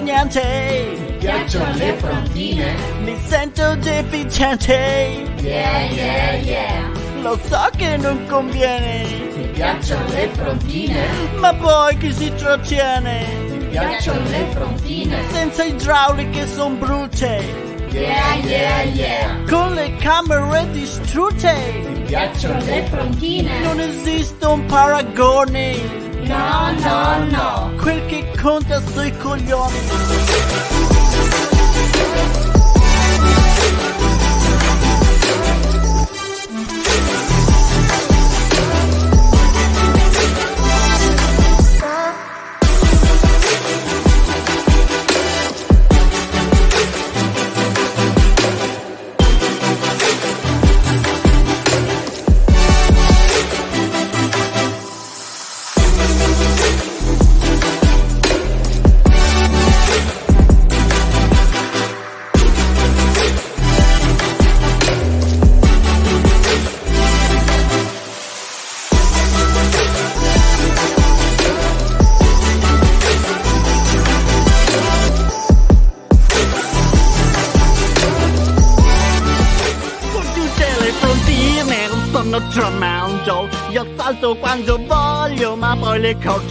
deficiente. Mi piacciono le frontine. Mi sento deficiente. Yeah, yeah, yeah. Lo so che non conviene. Mi piacciono le frontine. Ma poi chi si trattiene? Mi piacciono le frontine. Senza idrauliche son brutte. Yeah, yeah, yeah. Con le camere distrutte. Mi piacciono le frontine. Non esiste un paragone. No, no, no. Quel che conta sui coglioni.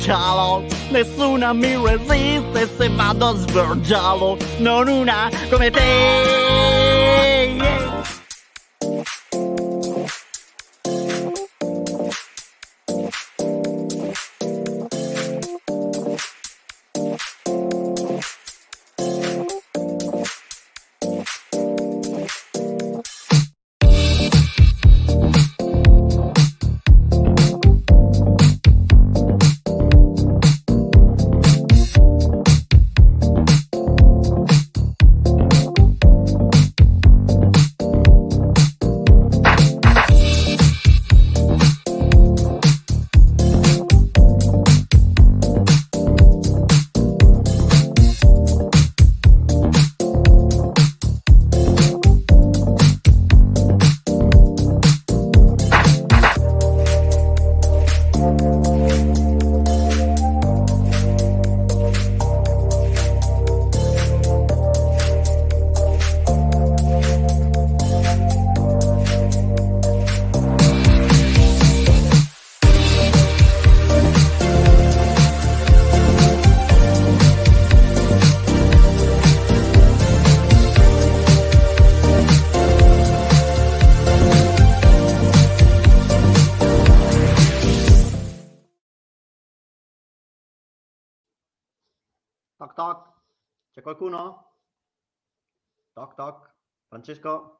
Coccialo Nessuna mi resiste se vado a svergiarlo Non una come te qualcuno? Toc toc. Francesco?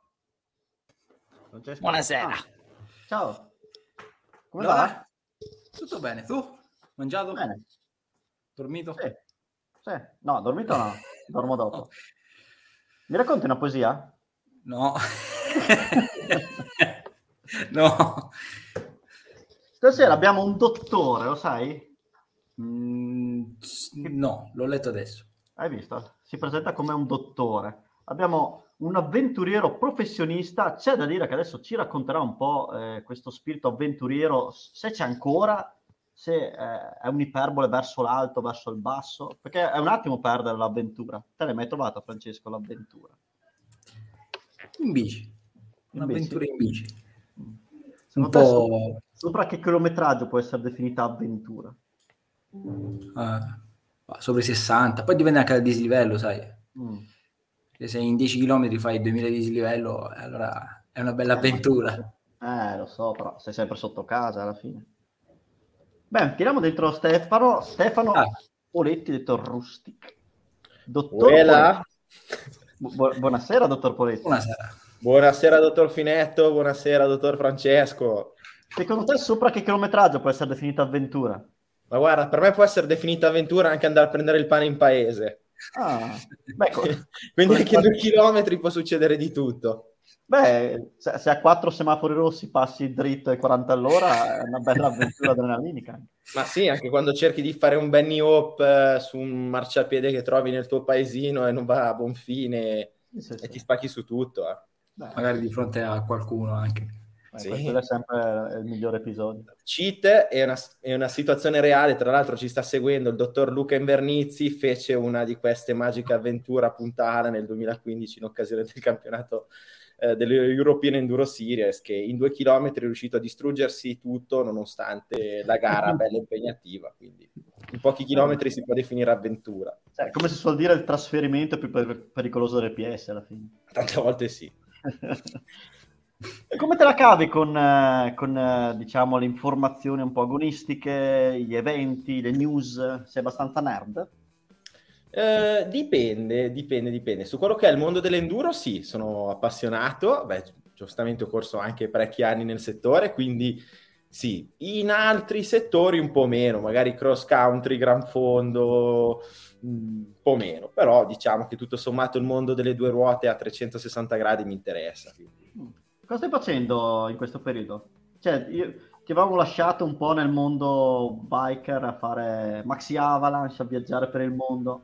Francesco? Buonasera. Ah, Ciao. Come Allora, va? Tutto bene, tu? Mangiato? Bene. Dormito? Sì. Sì. No, dormito no. Dormo dopo. Mi racconti una poesia? No. no. Stasera abbiamo un dottore, lo sai? Mm, no, l'ho letto adesso. Hai visto? Si presenta come un dottore. Abbiamo un avventuriero professionista. C'è da dire che adesso ci racconterà un po' eh, questo spirito avventuriero, se c'è ancora, se eh, è un'iperbole verso l'alto, verso il basso, perché è un attimo perdere l'avventura. Te l'hai mai trovata, Francesco, l'avventura? In bici. In Un'avventura in bici. Un po'... sopra che chilometraggio può essere definita avventura? eh, sopra i 60. Poi dipende anche dal dislivello, sai. Mm. Se sei in 10 km fai 2000 di dislivello, eh, allora è una bella avventura. Eh, lo so, però sei sempre sotto casa alla fine. Beh, tiriamo dentro Stefano. Stefano Ah. Poletti, detto Rustic. Dottor. Bu- buonasera, dottor Poletti. Buonasera. Buonasera dottor Finetto, buonasera dottor Francesco. Secondo te sopra che chilometraggio può essere definita avventura? Ma guarda, per me può essere definita avventura anche andare a prendere il pane in paese. Ah, beh, Quindi anche due chilometri può succedere di tutto. beh, se, se a quattro semafori rossi passi dritto ai 40 all'ora è una bella avventura adrenalinica. Ma sì, anche quando cerchi di fare un Benny Hop eh, su un marciapiede che trovi nel tuo paesino e non va a buon fine Sì, sì, e sì. ti spacchi su tutto. eh. Beh, Magari di fronte a qualcuno anche. Eh, Sì. Questo è sempre il migliore episodio. Cheat è una, è una situazione reale, tra l'altro ci sta seguendo il dottor Luca Invernizzi, fece una di queste magiche avventure a Puntana nel 2015 in occasione del campionato eh, delle European Enduro Series, che in due chilometri è riuscito a distruggersi tutto nonostante la gara bella impegnativa, quindi in pochi chilometri si può definire avventura, Cioè, come si suol dire, il trasferimento più per- pericoloso del PS alla fine. tante volte sì. E come te la cavi con, eh, con, eh, diciamo, le informazioni un po' agonistiche, gli eventi, le news? Sei abbastanza nerd? Eh, dipende, dipende, dipende. Su quello che è il mondo dell'enduro, sì, sono appassionato. Beh, giustamente ho corso anche parecchi anni nel settore, quindi sì. In altri settori un po' meno, magari cross country, gran fondo, mh, un po' meno. Però diciamo che tutto sommato il mondo delle due ruote a 360 gradi mi interessa. quindi. Cosa stai facendo in questo periodo? Cioè, io- ti avevamo lasciato un po' nel mondo biker a fare maxi avalanche, a viaggiare per il mondo.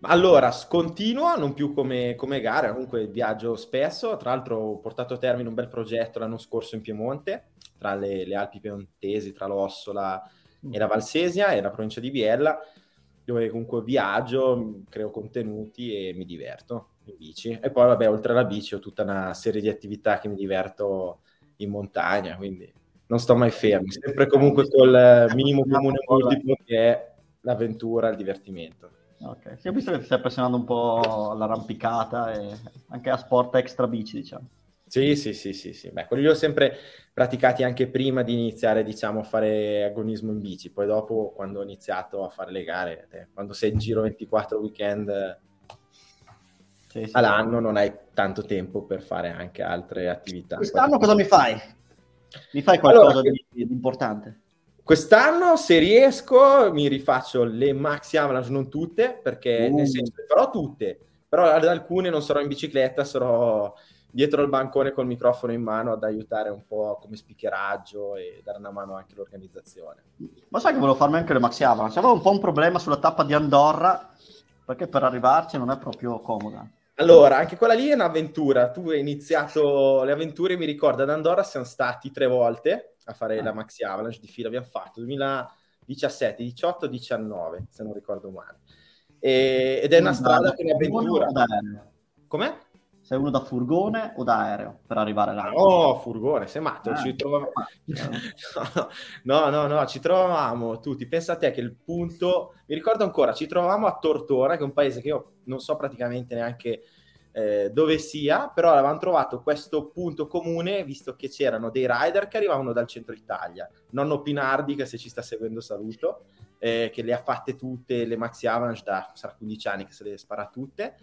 Ma allora, continuo, non più come, come gara, comunque viaggio spesso. Tra l'altro ho portato a termine un bel progetto l'anno scorso in Piemonte, tra le, le Alpi Piemontesi, tra l'Ossola e la Valsesia e la provincia di Biella, dove comunque viaggio, creo contenuti e mi diverto in bici. E poi, vabbè, oltre alla bici ho tutta una serie di attività che mi diverto in montagna, quindi non sto mai fermo, sempre comunque col eh, minimo comune multiplo che è l'avventura, il divertimento. Ok, sì, ho visto che ti stai appassionando un po' all'arrampicata e anche a sport extra bici, diciamo. Sì, sì, sì, sì, sì. Beh, quelli li ho sempre praticati anche prima di iniziare, diciamo, a fare agonismo in bici. Poi dopo, quando ho iniziato a fare le gare, te, quando sei in giro 24 weekend eh, Sì, sì. all'anno, non hai tanto tempo per fare anche altre attività. Quest'anno cosa mi fai? Mi fai qualcosa Allora, di, di importante? Quest'anno, se riesco, mi rifaccio le maxi avalanche, non tutte, perché Uh. nel senso le farò tutte, però ad alcune non sarò in bicicletta, sarò dietro al bancone col microfono in mano ad aiutare un po' come speakeraggio e dare una mano anche all'organizzazione. Ma sai che volevo farmi anche le maxi avalanche? Avevo un po' un problema sulla tappa di Andorra, perché per arrivarci non è proprio comoda. Allora, anche quella lì è un'avventura. Tu hai iniziato le avventure, mi ricordo, ad Andorra siamo stati tre volte a fare Ah. la Maxi Avalanche di fila, abbiamo fatto 2017, 18, 19, se non ricordo male. E- ed è una strada che è un'avventura. Com'è? Sei uno da furgone o da aereo per arrivare là? No, furgone, sei matto, Ah. ci trovavamo... No, no, no, ci trovavamo tutti. Pensa a te che il punto, mi ricordo ancora, ci trovavamo a Tortona, che è un paese che io non so praticamente neanche eh, dove sia, però avevamo trovato questo punto comune, visto che c'erano dei rider che arrivavano dal centro Italia. Nonno Pinardi, che se ci sta seguendo saluto, eh, che le ha fatte tutte, le Maxi Avalanche da sarà 15 anni che se le spara tutte.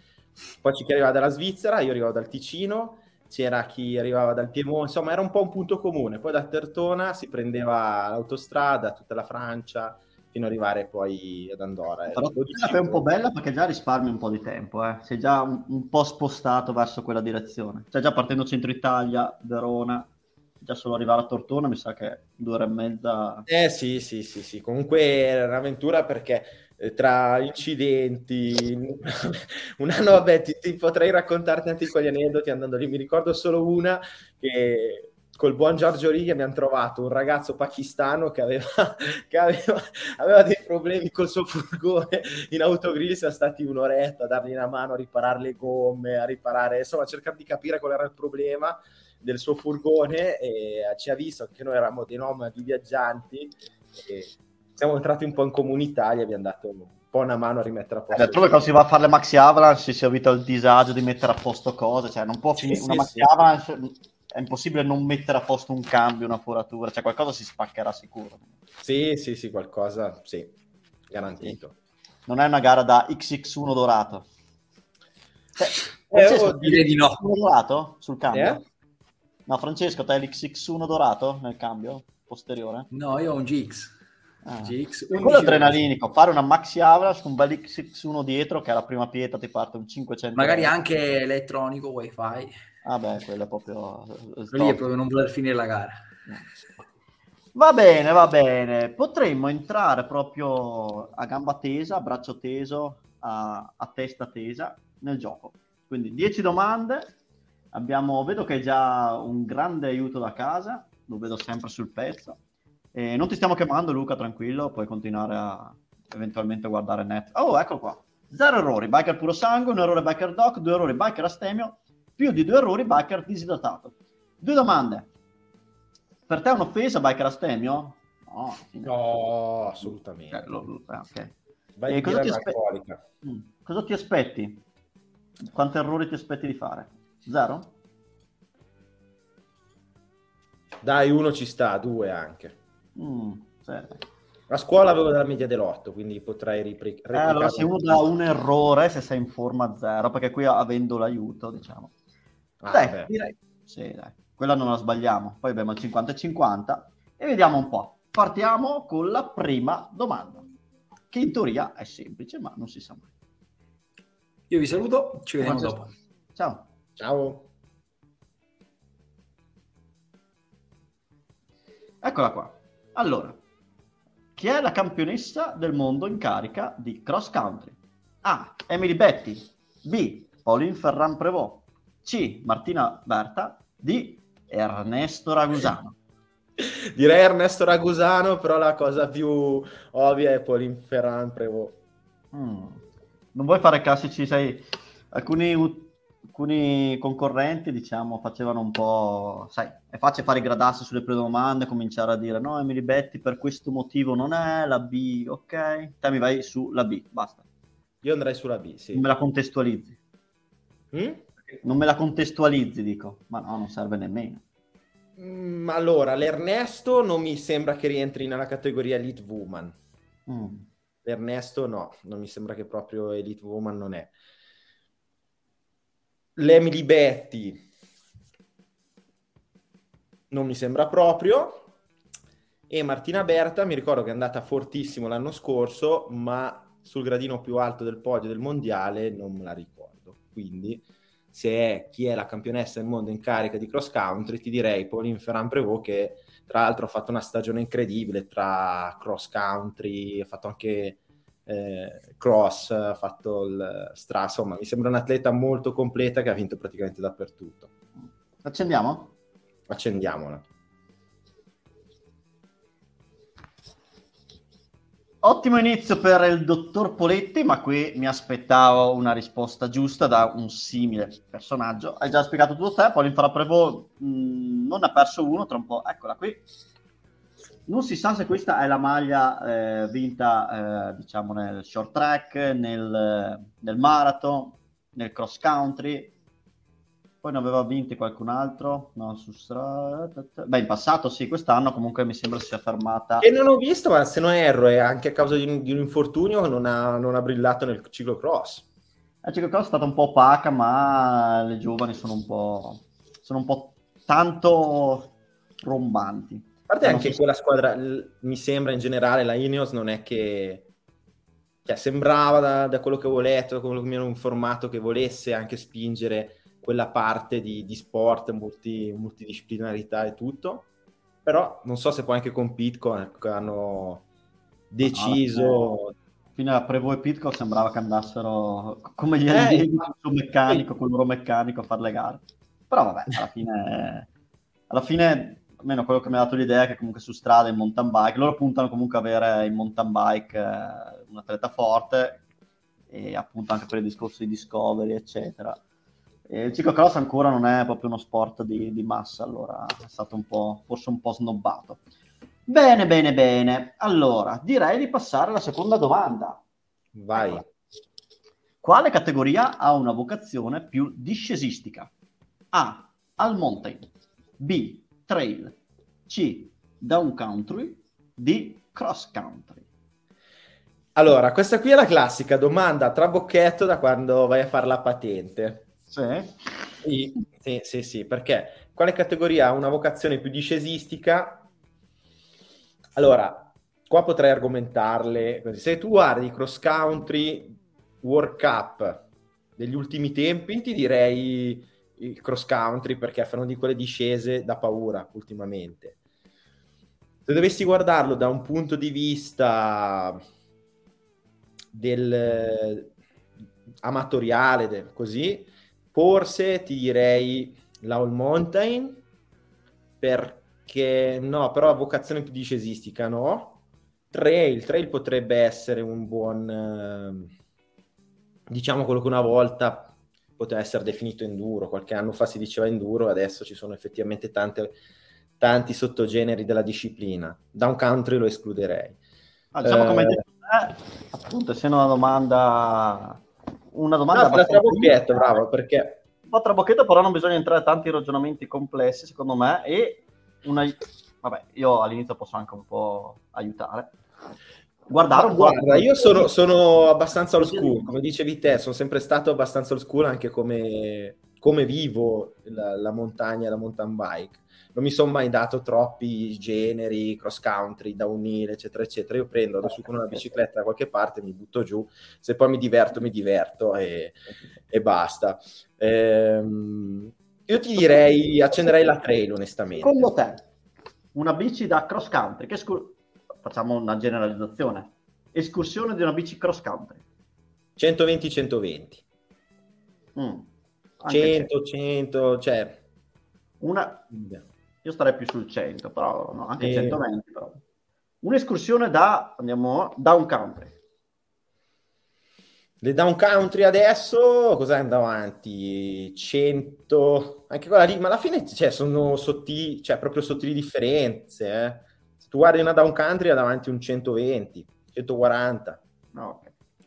Poi c'è chi arrivava dalla Svizzera, io arrivavo dal Ticino, c'era chi arrivava dal Piemonte, insomma era un po' un punto comune. Poi da Tertona si prendeva l'autostrada, tutta la Francia, fino ad arrivare poi ad Andorra. Però Era 12 la fai un po' bella perché già risparmi un po' di tempo, eh. sei già un, un po' spostato verso quella direzione. Cioè già partendo centro Italia, Verona, già solo arrivare a Tortona mi sa che due ore e mezza... Eh sì, sì, sì, sì, comunque era un'avventura perché tra incidenti, un anno, vabbè, ti, ti potrei raccontare tanti quegli aneddoti andando lì, mi ricordo solo una che col buon Giorgio Righi abbiamo trovato un ragazzo pakistano che aveva, che aveva, aveva dei problemi col suo furgone in autogrill, siamo stati un'oretta a dargli una mano a riparare le gomme, a riparare, insomma, a cercare di capire qual era il problema del suo furgone e ci ha visto che noi eravamo dei nomadi viaggianti e siamo entrati un po' in comunità e gli abbiamo dato un po' una mano a rimettere a posto. Eh, trovo che quando si va a fare le maxi avalanche si evita il disagio di mettere a posto cose, cioè non può Sì, finire sì, una maxi sì. avalanche, è impossibile non mettere a posto un cambio, una foratura, cioè qualcosa si spaccherà sicuro. Sì, sì, sì, qualcosa, sì, garantito. Non è una gara da XX1 dorato. Cioè, Eh, Francesco, oh, direi di no. l'X1 dorato sul cambio? Eh? No, Francesco, te hai l'XX1 dorato nel cambio posteriore? No, io ho un GX. Ah. GX Quello è adrenalinico, fare una maxi avalanche con un bel XX1 dietro che alla prima pietra ti parte un 500 Magari euro. anche elettronico, wifi. Ah beh, quello è proprio... eh, Lì è proprio non voler finire la gara. Va bene, va bene. Potremmo entrare proprio a gamba tesa, a braccio teso, a, a testa tesa nel gioco. Quindi 10 domande. Abbiamo, vedo che hai già un grande aiuto da casa, lo vedo sempre sul pezzo. E non ti stiamo chiamando Luca, tranquillo, puoi continuare a eventualmente guardare net. Oh, ecco qua. Zero errori, biker puro sangue, un errore biker doc, due errori biker astemio, più di due errori biker disidratato. Due domande. Per te è un'offesa biker astemio? No, no assolutamente. Eh, lo, lo, eh, okay. Vai cosa ti, aspe- mm. cosa ti aspetti? Quanti errori ti aspetti di fare? Zero? Dai, uno ci sta, due anche. Mm, a scuola avevo della media dell'8, quindi potrei replicare. Eh, allora, se uno dà un errore, se sei in forma zero, perché qui avendo l'aiuto, diciamo. Ah, dai, direi. Sì, dai. Quella non la sbagliamo. Poi abbiamo il 50 e 50 e vediamo un po'. Partiamo con la prima domanda, che in teoria è semplice, ma non si sa mai. Io vi saluto, ci vediamo dopo. Ciao. Ciao. Eccola qua. Allora, chi è la campionessa del mondo in carica di cross country? A. Emily Betty. B. Pauline Ferran Prevot. C. Martina Berta. D. Ernesto Ragusano. Direi Ernesto Ragusano, però la cosa più ovvia è Pauline Ferran Prevot. Mm. Non vuoi fare classici, sai, alcuni alcuni concorrenti, diciamo, facevano un po', sai, è facile fare i gradassi sulle prime domande, cominciare a dire no, Emily Betty per questo motivo non è, la B, ok? Te mi vai sulla B, basta. Io andrei sulla B, sì. Non me la contestualizzi. Mm? Non me la contestualizzi, dico. Ma no, non serve nemmeno. Mm, allora, l'Ernesto non mi sembra che rientri nella categoria Elite Woman. Mm. L'Ernesto no, non mi sembra che proprio Elite Woman non è l'Emily Betty non mi sembra proprio. E Martina Berta mi ricordo che è andata fortissimo l'anno scorso, ma sul gradino più alto del podio del mondiale non me la ricordo. Quindi, se è chi è la campionessa del mondo in carica di cross country, ti direi Pauline Ferrand Prevot, che tra l'altro ha fatto una stagione incredibile tra cross country, ha fatto anche eh, cross, ha fatto il stra, insomma mi sembra un'atleta molto completa che ha vinto praticamente dappertutto. Accendiamo? Accendiamola. Ottimo inizio per il dottor Poletti, ma qui mi aspettavo una risposta giusta da un simile personaggio. Hai già spiegato tutto te, poi l'infarà Prevo mh, non ha perso uno, tra un po', eccola qui. Non si sa se questa è la maglia eh, vinta, eh, diciamo, nel short track, nel, nel, marathon, nel cross country. Poi ne aveva vinti qualcun altro? No, su strada. Beh, in passato sì, quest'anno comunque mi sembra sia fermata. E non ho visto, ma se non erro, è anche a causa di un, di un infortunio che non ha, non ha brillato nel ciclocross. Il ciclocross è stata un po' opaca, ma le giovani sono un po', sono un po' tanto rombanti. A parte anche quella squadra, mi sembra in generale, la Ineos non è che... Cioè, sembrava da, da quello che avevo letto, da quello che mi hanno informato, che volesse anche spingere quella parte di, di sport, multi, multidisciplinarità e tutto. Però non so se poi anche con Pitcock hanno deciso... No, fino a Prevo e Pitcock sembrava che andassero come gli eh, sul meccanico, con il loro meccanico a fare le gare. Però vabbè, alla fine, alla fine almeno quello che mi ha dato l'idea è che comunque su strada in mountain bike, loro puntano comunque a avere in mountain bike eh, un atleta forte e appunto anche per il discorso di discovery eccetera. E il ciclocross ancora non è proprio uno sport di, di massa, allora è stato un po', forse un po' snobbato. Bene, bene, bene. Allora, direi di passare alla seconda domanda. Vai. Ecco. Quale categoria ha una vocazione più discesistica? A. Al mountain. B trail, C, down country, D, cross country. Allora, questa qui è la classica domanda trabocchetto da quando vai a fare la patente. Sì. Sì, sì, sì, sì, perché quale categoria ha una vocazione più discesistica? Allora, qua potrei argomentarle così. Se tu guardi cross country World Cup degli ultimi tempi, ti direi il cross country perché fanno di quelle discese da paura ultimamente. Se dovessi guardarlo da un punto di vista del amatoriale, del, così, forse ti direi la All Mountain perché no, però a vocazione più discesistica no. Trail, trail potrebbe essere un buon eh, diciamo quello che una volta poteva essere definito enduro, qualche anno fa si diceva enduro, adesso ci sono effettivamente tante, tanti sottogeneri della disciplina. Da un country lo escluderei. Ah, diciamo Eh, come hai detto te, appunto, essendo una domanda una domanda No, trabocchetto, bravo, perché un po' trabocchetto, però non bisogna entrare tanti ragionamenti complessi, secondo me, e una... Vabbè, io all'inizio posso anche un po' aiutare. Po'... Guarda, io sono, sono abbastanza old school, come dicevi te, sono sempre stato abbastanza old school anche come, come vivo la, la montagna, la mountain bike. Non mi sono mai dato troppi generi, cross country, downhill, eccetera, eccetera. Io prendo, vado su con una bicicletta da qualche parte, mi butto giù, se poi mi diverto, mi diverto e, e basta. Ehm, io ti direi, accenderei la trail, onestamente. Secondo te, una bici da cross country, che escur- facciamo una generalizzazione, escursione di una bici cross country. 120-120. Mm. Anche se 100, 100, cioè... Una, io starei più sul 100, però no, anche Eh. 120. Però. Un'escursione da, andiamo, down country. Le down country adesso, cosa andava avanti? 100, anche quella lì, ma alla fine cioè, sono sottili, cioè proprio sottili differenze. eh. Se tu guardi una down country, ha davanti un 120, 140. No.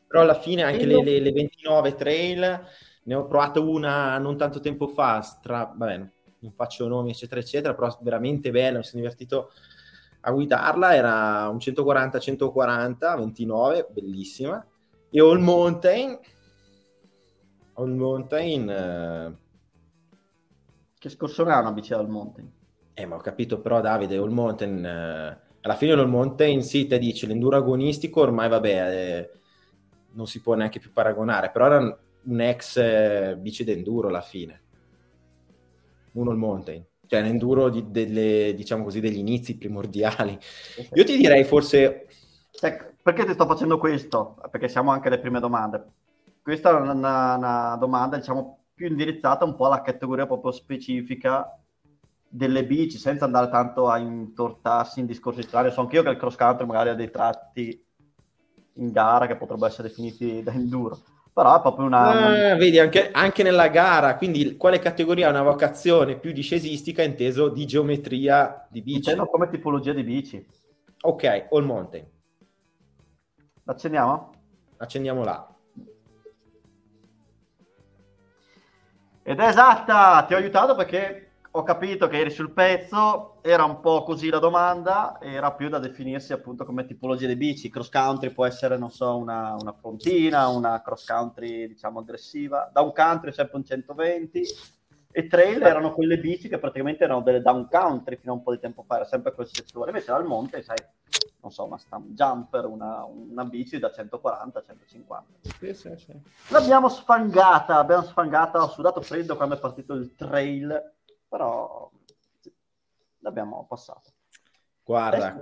Però alla fine anche le, le- le 29 trail, ne ho provato una non tanto tempo fa, stra... vabbè, non faccio nomi, eccetera, eccetera, però veramente bella, mi sono divertito a guidarla, era un 140-140, 29, bellissima. E All Mountain, All Mountain, eh, Che escursione ha una bici dal monte? Eh, ma ho capito però Davide, All Mountain, eh, alla fine l'All Mountain sì, te dici, l'enduro agonistico ormai vabbè, eh, non si può neanche più paragonare, però era un- ex eh, bici d'enduro alla fine, un All Mountain, cioè l'enduro di- delle, diciamo così, degli inizi primordiali. Io ti direi forse, Ecco, perché ti sto facendo questo? Perché siamo anche alle prime domande. Questa è una- una domanda, diciamo, più indirizzata un po' alla categoria proprio specifica delle bici, senza andare tanto a intortarsi in discorsi strani. So anch'io che il cross country magari ha dei tratti in gara che potrebbero essere definiti da enduro, però è proprio una... ah, vedi, anche, anche nella gara, quindi quale categoria ha una vocazione più discesistica inteso di geometria di bici? intendo come tipologia di bici. Ok, All Mountain, L'accendiamo? accendiamo là. Ed è esatta, ti ho aiutato perché ho capito che eri sul pezzo, era un po' così la domanda, era più da definirsi appunto come tipologia di bici. Cross country può essere, non so, una, una frontina, una cross country diciamo aggressiva, down country sempre un 120 e trail erano quelle bici che praticamente erano delle down country fino a un po' di tempo fa, era sempre quel settore. Invece dal monte, sai, non so, una stamp jumper, una, una bici da 140 150. L'abbiamo sfangata, abbiamo sfangata, ho sudato freddo quando è partito il trail, però l'abbiamo passato. Guarda,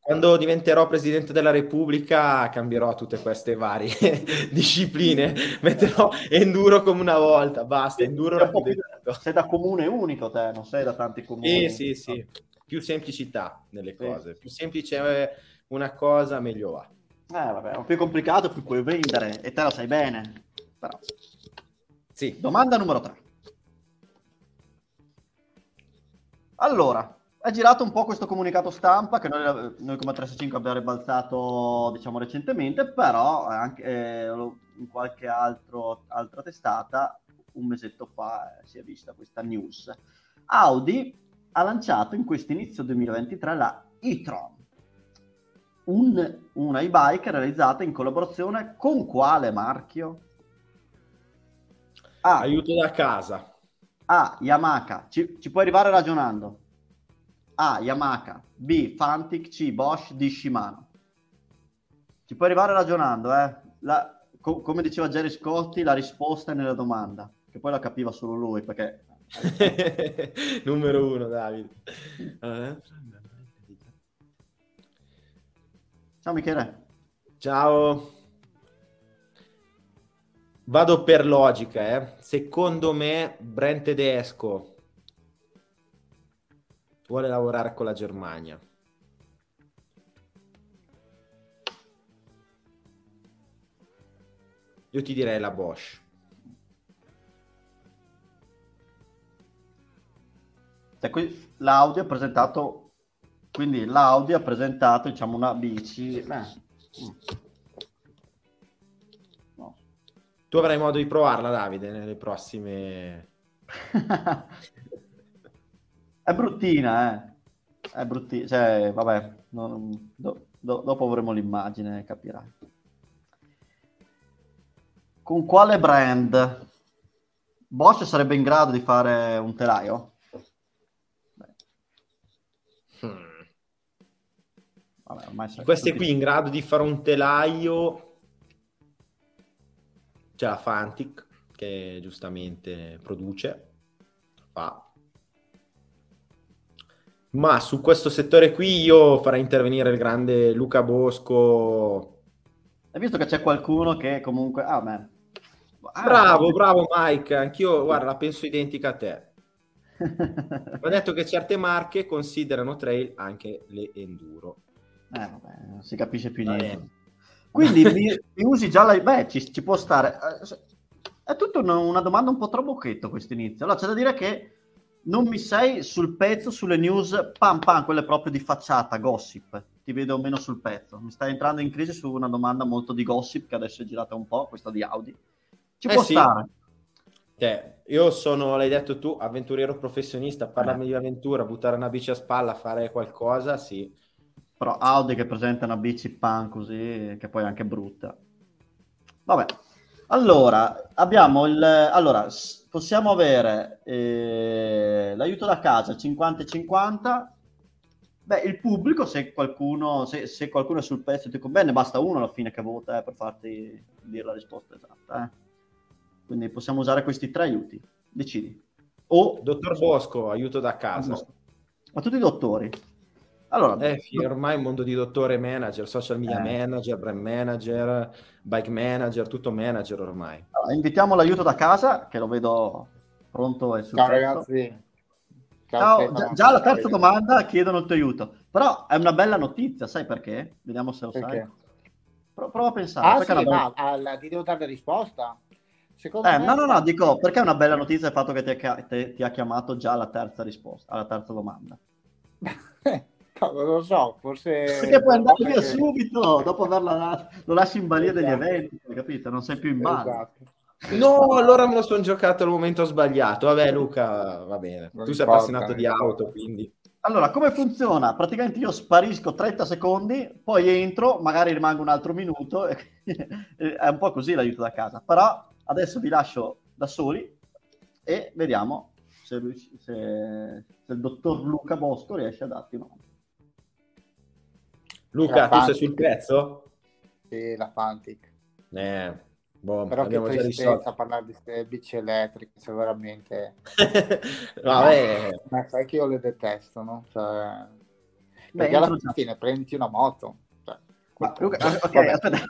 quando diventerò presidente della Repubblica cambierò tutte queste varie discipline. Metterò enduro come una volta, basta, enduro rapido. sei da comune unico te, non sei da tanti comuni. Sì, sì, sì. Più semplicità nelle Sì. cose. Più semplice è una cosa, meglio va. Eh, vabbè, più complicato, più puoi vendere, e te lo sai bene. Però. Sì. Domanda numero 3. Allora, è girato un po' questo comunicato stampa che noi, noi come 365 abbiamo ribaltato, diciamo, recentemente, però anche eh, in qualche altro, altra testata un mesetto fa eh, si è vista questa news. Audi ha lanciato in questo inizio 2023 la e-tron, un, una e-bike realizzata in collaborazione con quale marchio? A. Aiuto da casa. A. Yamaha. Ci, ci puoi arrivare ragionando. A. Yamaha. B. Fantic. C. Bosch. D. Shimano. Ci puoi arrivare ragionando, eh. La- co- come diceva Jerry Scotti, la risposta è nella domanda, che poi la capiva solo lui, perché... Numero uno, Davide. Eh? Ciao Michele. Ciao. Vado per logica, eh. Secondo me, brand tedesco vuole lavorare con la Germania. Io ti direi la Bosch. Cioè, qui l'Audi ha presentato, quindi l'Audi ha presentato, diciamo, una bici. eh, Tu avrai modo di provarla, Davide, nelle prossime... È bruttina, eh. È bruttina, cioè, vabbè, non- do- do- dopo avremo l'immagine, capirai. Con quale brand? Bosch sarebbe in grado di fare un telaio? Hmm. vabbè, Queste qui in grado di fare un telaio c'è la Fantic che giustamente produce, fa. Ma su questo settore qui io farei intervenire il grande Luca Bosco. Hai visto che c'è qualcuno che comunque... Ah, beh. Ah, Bravo, bravo Mike, anch'io guarda, la penso identica a te. Va detto che certe marche considerano trail anche le enduro. Eh, vabbè, non si capisce più niente. Quindi mi, mi usi già la... Beh, ci, ci può stare. Eh, È tutta una, una domanda un po' trabocchetto questo inizio. Allora, c'è da dire che non mi sei sul pezzo, sulle news, pam pam, quelle proprio di facciata, gossip. Ti vedo meno sul pezzo. Mi stai entrando in crisi su una domanda molto di gossip, che adesso è girata un po', questa di Audi. Ci Eh può sì. stare. Cioè, io sono, l'hai detto tu, avventuriero professionista, parlarmi Eh. di avventura, buttare una bici a spalla, fare qualcosa, sì. Però Audi che presenta una bici pan così, che poi è anche brutta. Vabbè. Allora, abbiamo il... Allora, possiamo avere eh, l'aiuto da casa 50 e 50. Beh, il pubblico, se qualcuno, se, se qualcuno è sul pezzo, ti dico, bene, basta uno alla fine che vota eh, per farti dire la risposta esatta. eh. Quindi possiamo usare questi tre aiuti. Decidi. O Dottor Bosco, aiuto da casa. Ma tutti i dottori. Allora, Eh, sì, ormai un mondo di dottore manager, social media Eh. manager, brand manager, bike manager, tutto manager ormai. allora, invitiamo l'aiuto da casa, che lo vedo pronto e sul Ciao ragazzi. Ciao, Stefano. già, già alla terza domanda chiedono il tuo aiuto. Però è una bella notizia, sai perché? Vediamo se lo sai. Perché? Pro- prova a pensare. Ah, sì, bella- ma alla- ti devo dare la risposta? Secondo Eh, me... no, no, no, dico, perché è una bella notizia il fatto che ti ha, te- ti ha chiamato già alla terza risposta, alla terza domanda. No, non lo so, forse... Perché puoi andare via perché- subito, dopo averla lo lasci in balia degli Esatto. eventi, hai capito? Non sei più in base. Esatto. No, allora me lo sono giocato al momento sbagliato. Vabbè, Luca, va bene. Non tu sei importa, appassionato di auto, quindi... Allora, come funziona? Praticamente io sparisco 30 secondi, poi entro, magari rimango un altro minuto, è un po' così l'aiuto da casa. Però adesso vi lascio da soli e vediamo se, se- se il dottor Luca Bosco riesce a darti mano. Luca, tu sei sul pezzo? Sì, la Fantic. Eh, boh, Però che abbiamo già tristezza risolto. parlare di queste bici elettriche, cioè veramente... Vabbè, Ma sai che io le detesto, no? Cioè... Beh, Perché alla già. fine prenditi una moto. Cioè, Ma, Luca, Vabbè. ok, aspetta.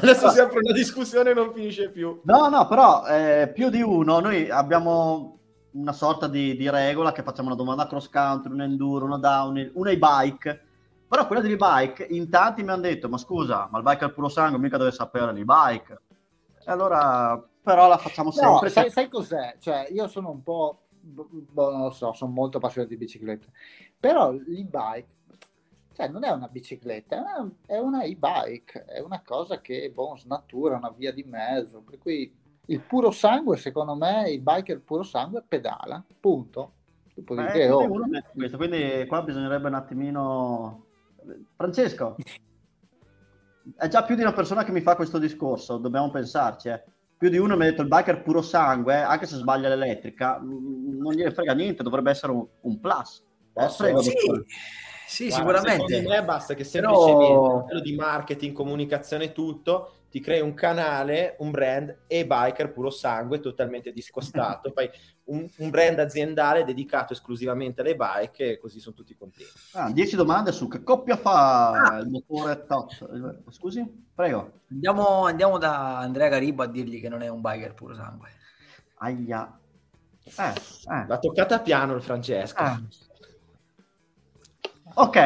adesso si apre una discussione e non finisce più. No, no, però eh, più di uno, noi abbiamo una sorta di, di regola che facciamo una domanda cross country, un enduro, una downhill, una e-bike. Però quella di e-bike, in tanti mi hanno detto, ma scusa, ma il bike al puro sangue mica deve sapere l'e-bike. E allora, però la facciamo No, sempre. sai, sai cos'è? Cioè, io sono un po', boh, non lo so, sono molto appassionato di biciclette, però l'e-bike, cioè, non è una bicicletta, è una, è una e-bike, è una cosa che, boh, snatura, una via di mezzo, per cui il puro sangue, secondo me, il biker puro sangue pedala, punto. Eh, oh, quindi uno mette questo, quindi qua bisognerebbe un attimino... Francesco, è già più di una persona che mi fa questo discorso, dobbiamo pensarci. eh. Più di uno mi ha detto il biker puro sangue, anche se sbaglia l'elettrica, mm, non gliene frega niente, dovrebbe essere un, un plus. Eh, Posso? prego, Sì, sì Guarda, sicuramente. Secondo me basta che Però- semplicemente a livello di marketing, comunicazione e tutto, ti crei un canale, un brand e biker puro sangue totalmente discostato, fai un, un brand aziendale dedicato esclusivamente alle bike e così sono tutti contenti. Ah, 10 domande su che coppia fa Ah. il motore tot. Scusi? Prego. Andiamo, andiamo da Andrea Garibo a dirgli che non è un biker puro sangue. Aia. Eh, eh. L'ha toccata piano il Francesco. Ah. Ok,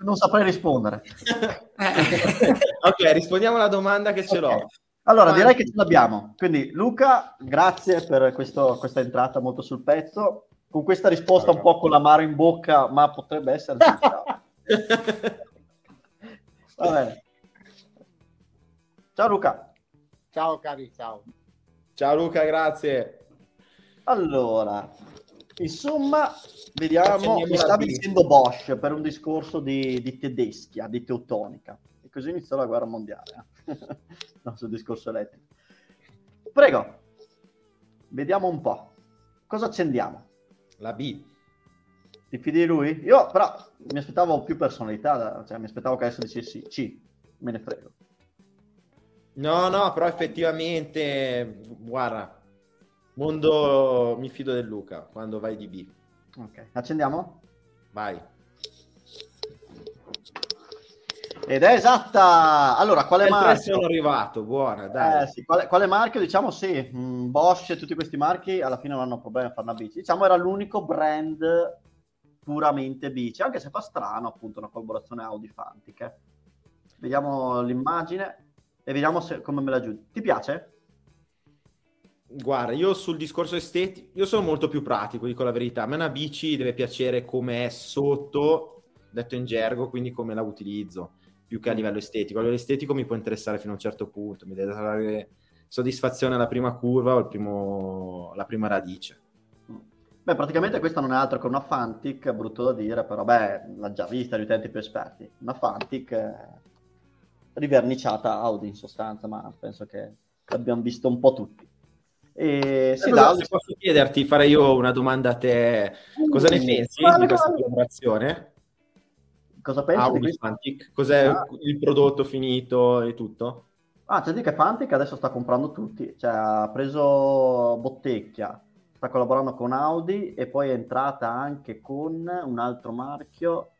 Non saprei rispondere. ok, rispondiamo alla domanda che ce l'ho. Ok. Allora, Avanti. direi che ce l'abbiamo. Quindi, Luca, grazie per questo- questa entrata molto sul pezzo. Con questa risposta un po' con l'amaro in bocca, ma potrebbe essere giusta. Va bene. Ciao Luca. Ciao cari, ciao. Ciao Luca, grazie. Allora, insomma, vediamo. Mi B. dicendo Bosch per un discorso di, di tedeschia, di teutonica. E così iniziò la guerra mondiale. eh. no, sul discorso elettrico. Prego, vediamo un po'. Cosa accendiamo? La B. Ti fidi di lui? Io però mi aspettavo più personalità, cioè mi aspettavo che adesso dicessi C, me ne frego. No, no, però effettivamente, guarda, mondo mi fido del Luca quando vai di B. Ok, accendiamo? Vai. Ed è esatta! Allora, quale marchio? sono arrivato, buona, dai. Eh, sì, quale, quale marchio? Diciamo sì, mh, Bosch e tutti questi marchi alla fine non hanno problemi a fare una bici. Diciamo era l'unico brand puramente bici, anche se fa strano appunto una collaborazione Audi-Fantic. eh. Vediamo l'immagine e vediamo se, come me la giudichi. Ti piace? Guarda, io sul discorso estetico, io sono molto più pratico, dico la verità. A me una bici deve piacere come è sotto, detto in gergo, quindi come la utilizzo, più che a livello estetico. A livello estetico mi può interessare fino a un certo punto, mi deve dare soddisfazione alla prima curva o primo, alla prima radice. Beh, praticamente questa non è altro che una Fantic, brutto da dire, però beh, l'ha già vista gli utenti più esperti. Una Fantic eh, riverniciata Audi in sostanza, ma penso che l'abbiamo visto un po' tutti. E sì, Allora, se posso chiederti, farei io una domanda a te, cosa ne pensi Vale, di questa vale. collaborazione? Cosa pensi di Audi? Fantic, cos'è Ah. il prodotto finito e tutto? Ah, c'è di che Fantic adesso sta comprando tutti, cioè ha preso Bottecchia, sta collaborando con Audi e poi è entrata anche con un altro marchio,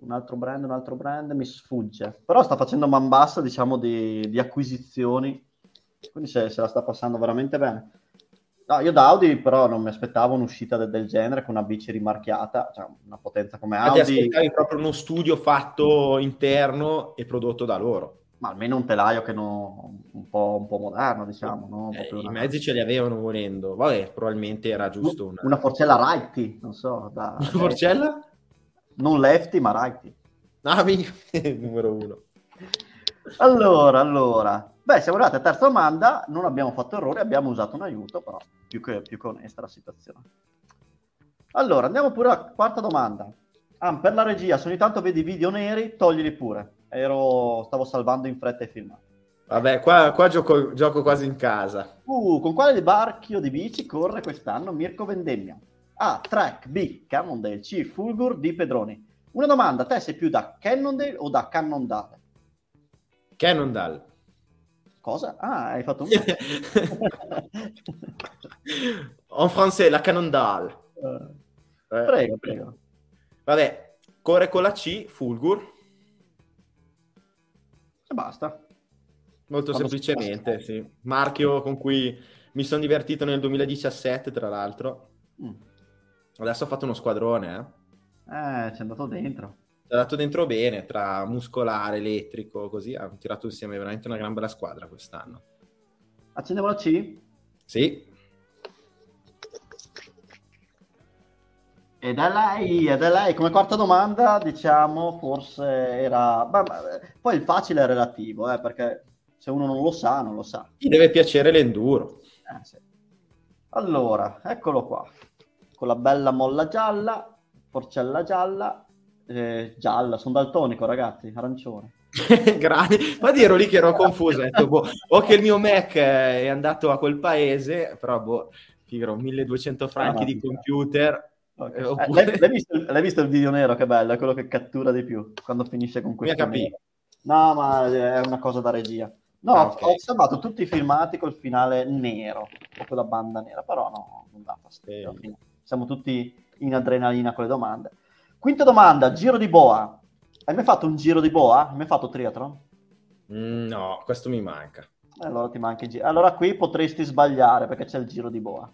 un altro brand, un altro brand, mi sfugge, però sta facendo man bassa, diciamo, di, di acquisizioni, quindi se, se la sta passando veramente bene. No, io da Audi però non mi aspettavo un'uscita de- del genere con una bici rimarchiata, cioè una potenza come Ma ti Audi, aspettavi proprio uno studio fatto interno e prodotto da loro. ma almeno un telaio che non, un po', un po' moderno, diciamo, no? Eh, I una- mezzi ce li avevano volendo. Vabbè, probabilmente era giusto una... Una forcella righty, non so, da... Una forcella? Non lefty, ma righty. Ah, mi- numero uno. Allora, allora. Beh, siamo arrivati alla terza domanda, non abbiamo fatto errori, abbiamo usato un aiuto, però più che, più che onesta la situazione. Allora, andiamo pure alla quarta domanda. Ah, per la regia, se ogni tanto vedi video neri, toglili pure. Ero... Stavo salvando in fretta i filmati. Vabbè, qua, qua gioco, gioco quasi in casa. Uh, con quale barchio di bici corre quest'anno Mirko Vendemmia? A. Trek. B. Cannondale. C. Fulgur. D. Pedroni. Una domanda, te sei più da Cannondale o da Cannondale? Cannondale. Cosa? Ah, hai fatto un... En français, la Cannondale. Eh, Eh, prego, prego. Vabbè, corre con la C, Fulgur. E basta. Molto Quando semplicemente, si sì. Marchio con cui mi sono divertito nel 2017, tra l'altro. Mm. Adesso ho fatto uno squadrone, eh. Eh, ci è andato dentro. È andato dentro bene, tra muscolare, elettrico, così. Hanno tirato insieme veramente una gran bella squadra quest'anno. Accendiamo la C. Sì, Ed è lei, ed è lei. Come quarta domanda, diciamo, forse era... Beh, ma, eh, poi il facile è relativo, eh, perché se uno non lo sa, non lo sa. ti deve piacere l'enduro. Eh, sì. Allora, eccolo qua. Con la bella molla gialla, forcella gialla, eh, gialla, sono daltonico ragazzi, arancione. Grande. Infatti ero lì che ero confuso. Ho detto, boh, o che il mio Mac è andato a quel paese, però boh, figaro, 1200 franchi Ah, di computer. Ok. Eh, Eh, oppure- l'hai, l'hai visto, l'hai visto il video nero? Che bello, è quello che cattura di più quando finisce con questo. No, ma è una cosa da regia. No, Ah, ho- ok. ho osservato tutti i filmati col finale nero, o con la banda nera, però no, non dà fastidio. fine. Siamo tutti in adrenalina con le domande. Quinta domanda, giro di boa. Hai mai fatto un giro di boa? Hai mai fatto triathlon? Mm, no, questo mi manca. Eh, Allora ti manca il giro. Allora qui potresti sbagliare perché c'è il giro di boa.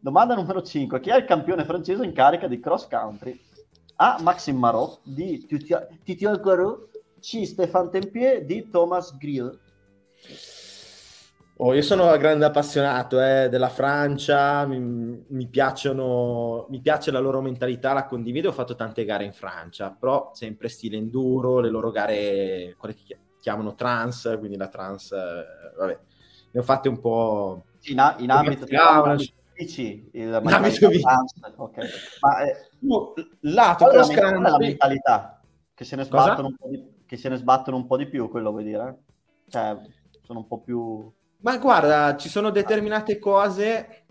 Domanda numero 5. Chi è il campione francese in carica di cross country? A. Maxime Marot di Titian Guarou. C. Stéphane Tempier di Thomas Grill. Oh, io sono grande appassionato eh, della Francia, mi, mi, piacciono, mi piace la loro mentalità, la condivido, ho fatto tante gare in Francia, però sempre stile enduro, le loro gare, quelle che chiamano trans, quindi la trans, eh, vabbè, ne ho fatte un po'... In, a, in ambito bici, il in ambito trans, okay. Ma eh, lato cross country... la mentalità? Che se, ne sbattono un po di, che se ne sbattono un po' di più, quello vuoi dire? Cioè, sono un po' più ma guarda, ci sono determinate cose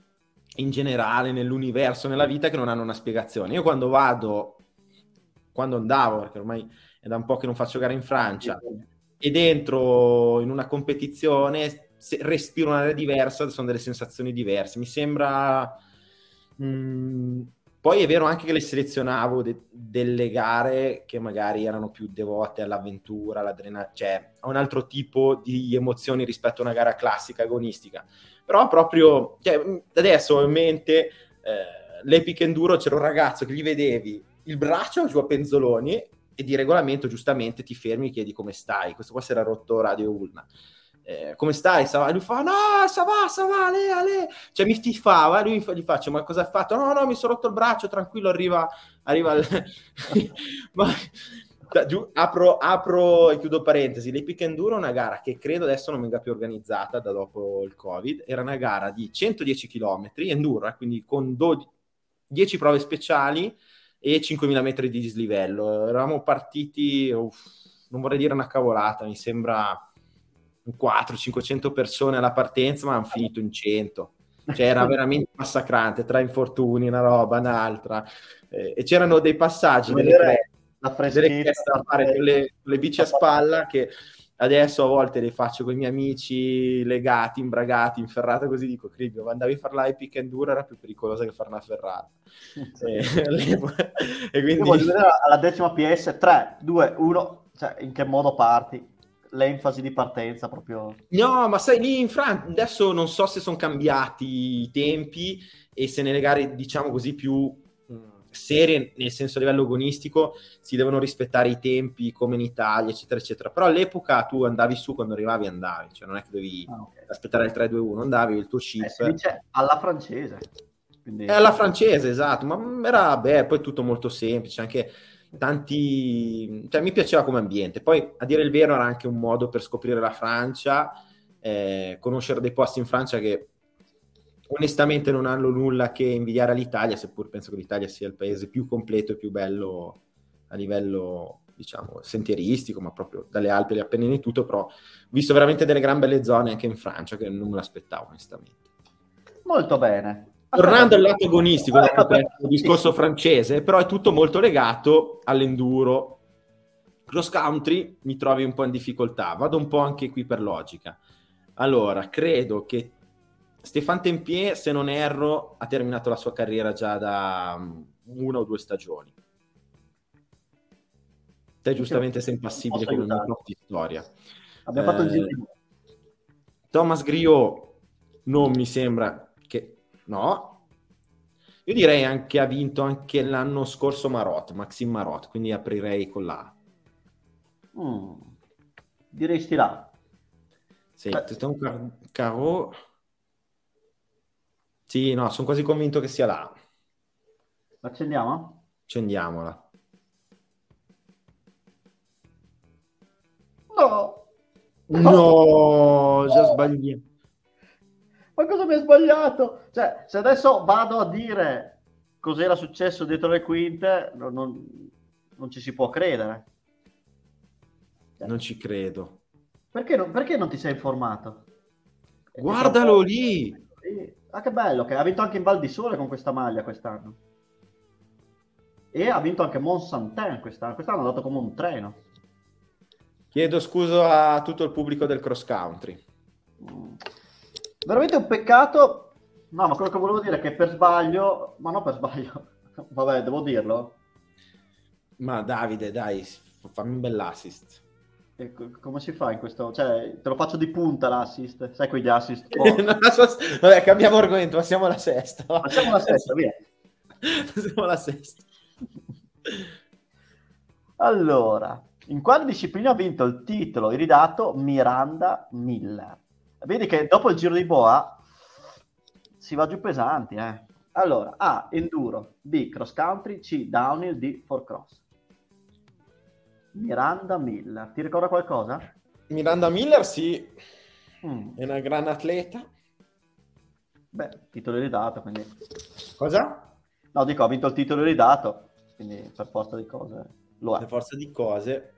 in generale nell'universo, nella vita che non hanno una spiegazione. Io quando vado, quando andavo, perché ormai è da un po' che non faccio gara in Francia, e dentro in una competizione respiro un'area diversa, sono delle sensazioni diverse. Mi sembra... Mh, mm, poi è vero anche che le selezionavo de- delle gare che magari erano più devote all'avventura, all'adrenalina, cioè a un altro tipo di emozioni rispetto a una gara classica agonistica. Però proprio, cioè, adesso ho in mente eh, l'Epic Enduro, c'era un ragazzo che gli vedevi il braccio giù a penzoloni e di regolamento giustamente ti fermi e chiedi come stai. Questo qua si era rotto Radio Ulna eh, come stai? E lui fa, no, sa va, va, ale. Cioè mi stifava, lui gli faccio, ma cosa ha fatto? No, no, mi sono rotto il braccio, tranquillo, arriva, arriva il... ma, giù, apro, apro e chiudo parentesi, l'Epic Enduro è una gara che credo adesso non venga più organizzata da dopo il Covid, era una gara di 110 km, enduro, eh, quindi con 12, 10 prove speciali e 5.000 metri di dislivello. Eravamo partiti, uff, non vorrei dire una cavolata, mi sembra 400-500 persone alla partenza, ma hanno finito in 100. Cioè era veramente massacrante, tra infortuni, una roba, un'altra. Eh, e c'erano dei passaggi delle, cre- delle da fare con le, con le bici a spalla che adesso a volte le faccio con i miei amici legati, imbragati, in ferrata, così dico, Cribio, andavi a fare l'Epic Enduro era più pericolosa che fare una ferrata. e, e quindi... Voglio vedere alla decima PS, 3, 2, 1, cioè in che modo parti? L'enfasi di partenza proprio. No, ma sai, lì in Francia adesso non so se sono cambiati i tempi e se nelle gare, diciamo così, più serie, nel senso a livello agonistico, si devono rispettare i tempi come in Italia, eccetera, eccetera. Però all'epoca tu andavi su, quando arrivavi andavi, cioè non è che dovevi ah, okay. aspettare il 3-2-1, andavi il tuo chip. Eh, dice alla francese. Quindi... È alla francese, esatto, ma era, beh, poi tutto molto semplice, anche tanti... Cioè, mi piaceva come ambiente. Poi, a dire il vero, era anche un modo per scoprire la Francia, eh, conoscere dei posti in Francia che onestamente non hanno nulla che invidiare all'Italia, seppur penso che l'Italia sia il paese più completo e più bello a livello, diciamo, sentieristico, ma proprio dalle Alpi alle Appennini tutto, però ho visto veramente delle gran belle zone anche in Francia che non me l'aspettavo onestamente. Molto bene. Tornando al lato agonistico, il discorso francese, però è tutto molto legato all'enduro. Cross country mi trovi un po' in difficoltà, vado un po' anche qui per logica. Allora, credo che Stefan Tempier, se non erro, ha terminato la sua carriera già da um, una o due stagioni. Te giustamente sei impassibile con una di storia. Abbiamo eh, fatto il giro. Thomas Griot non mi sembra No. Io direi anche ha vinto anche l'anno scorso Marot, Maxime Marot, quindi aprirei con la mm. Diresti là. Sì, un car- caro. Sì, no, sono quasi convinto che sia là. Accendiamo? Accendiamola. No! No, già sbagliato ma cosa mi hai sbagliato? Cioè, se adesso vado a dire cos'era successo dietro le quinte, non, non, non ci si può credere. Cioè, non ci credo. Perché non, perché non ti sei informato? Guardalo lì! Ah, che bello, che ha vinto anche in Val di Sole con questa maglia quest'anno. E ha vinto anche Mont Saint quest'anno. Quest'anno è andato come un treno. Chiedo scusa a tutto il pubblico del cross country. Mm veramente un peccato. No, ma quello che volevo dire è che per sbaglio, ma non per sbaglio, vabbè, devo dirlo. Ma Davide, dai, fammi un bell'assist. E come si fa in questo? Cioè, te lo faccio di punta l'assist, sai quegli assist? Oh. vabbè, cambiamo argomento, passiamo alla sesta. Passiamo alla sesta, via. Passiamo alla sesta. Allora, in quale disciplina ha vinto il titolo iridato Miranda Miller? Vedi che dopo il giro di boa si va giù pesanti, eh. Allora, A, enduro, B, cross country, C, downhill, D, for cross. Miranda Miller, ti ricorda qualcosa? Miranda Miller, sì, Mm, è una gran atleta. Beh, titolo iridato, quindi... Cosa? No, dico, ha vinto il titolo iridato, quindi per forza di cose lo Per è. forza di cose.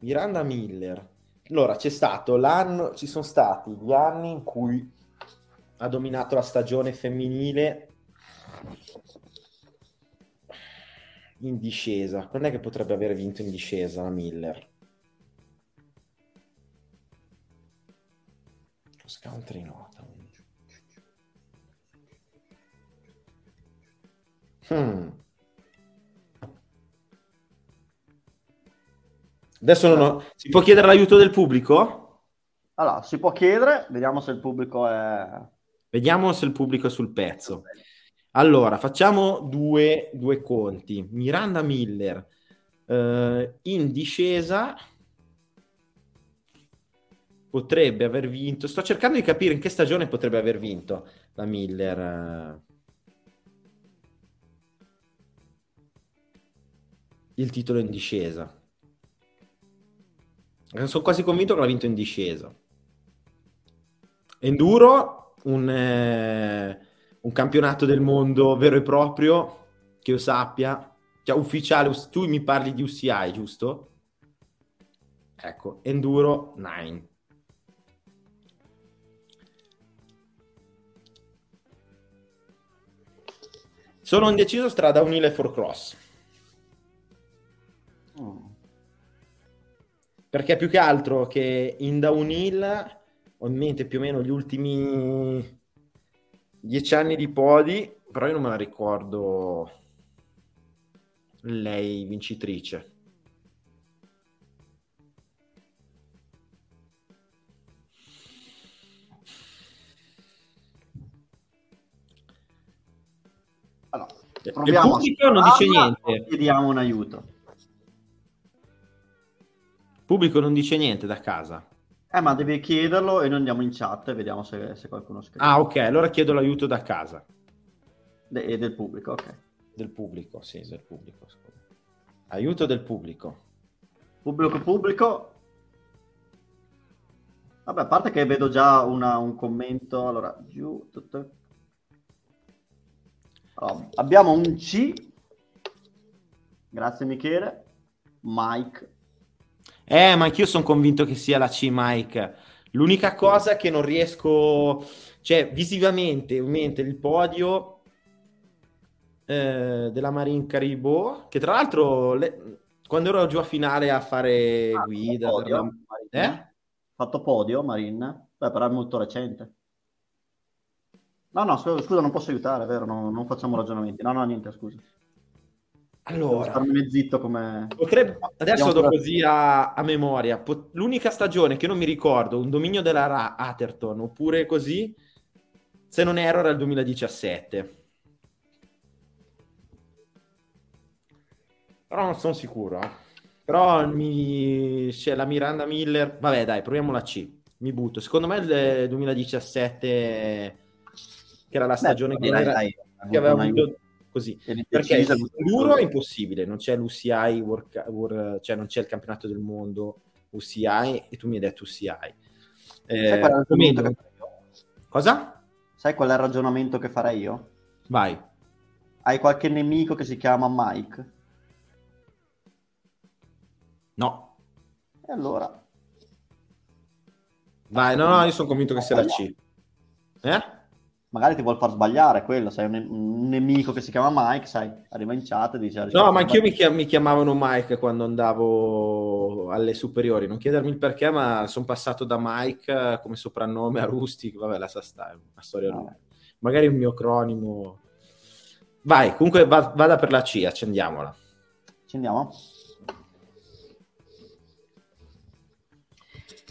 Miranda Miller. Allora, c'è stato l'anno, ci sono stati gli anni in cui ha dominato la stagione femminile in discesa. Quando è che potrebbe aver vinto in discesa la Miller? Cross country no. Hmm. Adesso non ho... Si può chiedere l'aiuto del pubblico? Allora, si può chiedere, vediamo se il pubblico è... Vediamo se il pubblico è sul pezzo. Allora, facciamo due, due conti. Miranda Miller eh, in discesa potrebbe aver vinto. Sto cercando di capire in che stagione potrebbe aver vinto la Miller. eh, il titolo in discesa. Sono quasi convinto che l'ha vinto in discesa. Enduro, un, eh, un campionato del mondo vero e proprio, che io sappia, cioè ufficiale, tu mi parli di UCI, giusto? Ecco, Enduro 9. Sono indeciso strada Unile for Cross. Mm. Perché più che altro che in downhill ho in mente più o meno gli ultimi dieci anni di podi, però io non me la ricordo lei vincitrice. Allora, Il pubblico non dice niente. Chiediamo un aiuto. Pubblico non dice niente da casa. Eh, ma devi chiederlo e noi andiamo in chat e vediamo se, se qualcuno scrive. Ah, ok, allora chiedo l'aiuto da casa. De- e del pubblico, ok. Del pubblico, sì, del pubblico. scusa. Aiuto del pubblico. Pubblico pubblico. Vabbè, a parte che vedo già una- un commento. Allora, giù. tutto- Allora, abbiamo un C. Grazie Michele. Mike. Eh, ma anch'io sono convinto che sia la C, Mike. L'unica cosa che non riesco, cioè visivamente, in mente il podio eh, della Marine Caribou, che tra l'altro le- quando ero giù a finale a fare Ah, guida, fatto podio, la- eh? Fatto podio, Marin. Beh, però è molto recente. No, no, scusa, scusa, non posso aiutare, vero? No, non facciamo ragionamenti. No, no, niente, scusa. Allora, starmene zitto come... potrebbe, adesso do così a, a memoria, po- l'unica stagione che non mi ricordo, un dominio della Ra- Atherton, oppure così, se non erro era il 2017. Però non sono sicuro. eh. Però mi... c'è la Miranda Miller. Vabbè, dai, proviamo la C. Mi butto. Secondo me il 2017, che era la stagione che, direi, era- dai, che aveva avuto. Così. Perché duro è impossibile, non c'è l'UCI, World- World- cioè non c'è il campionato del mondo UCI e tu mi hai detto UCI. Eh, Sai che? Cosa? Sai qual è il ragionamento che farei io? Vai. Hai qualche nemico che si chiama Mike? No. E allora... Vai, no, no, io sono convinto che sia la C. Eh? Magari ti vuol far sbagliare quello, sai, un, un nemico che si chiama Mike, sai, arriva in chat e dice... No, ma anch'io mi, chiam- mi chiamavano Mike quando andavo alle superiori. Non chiedermi il perché, ma sono passato da Mike eh, come soprannome a Rustic. Vabbè, lascia stare, una storia No. lunga. Magari un mio acronimo. Vai, comunque va- vada per la C, accendiamola. Ci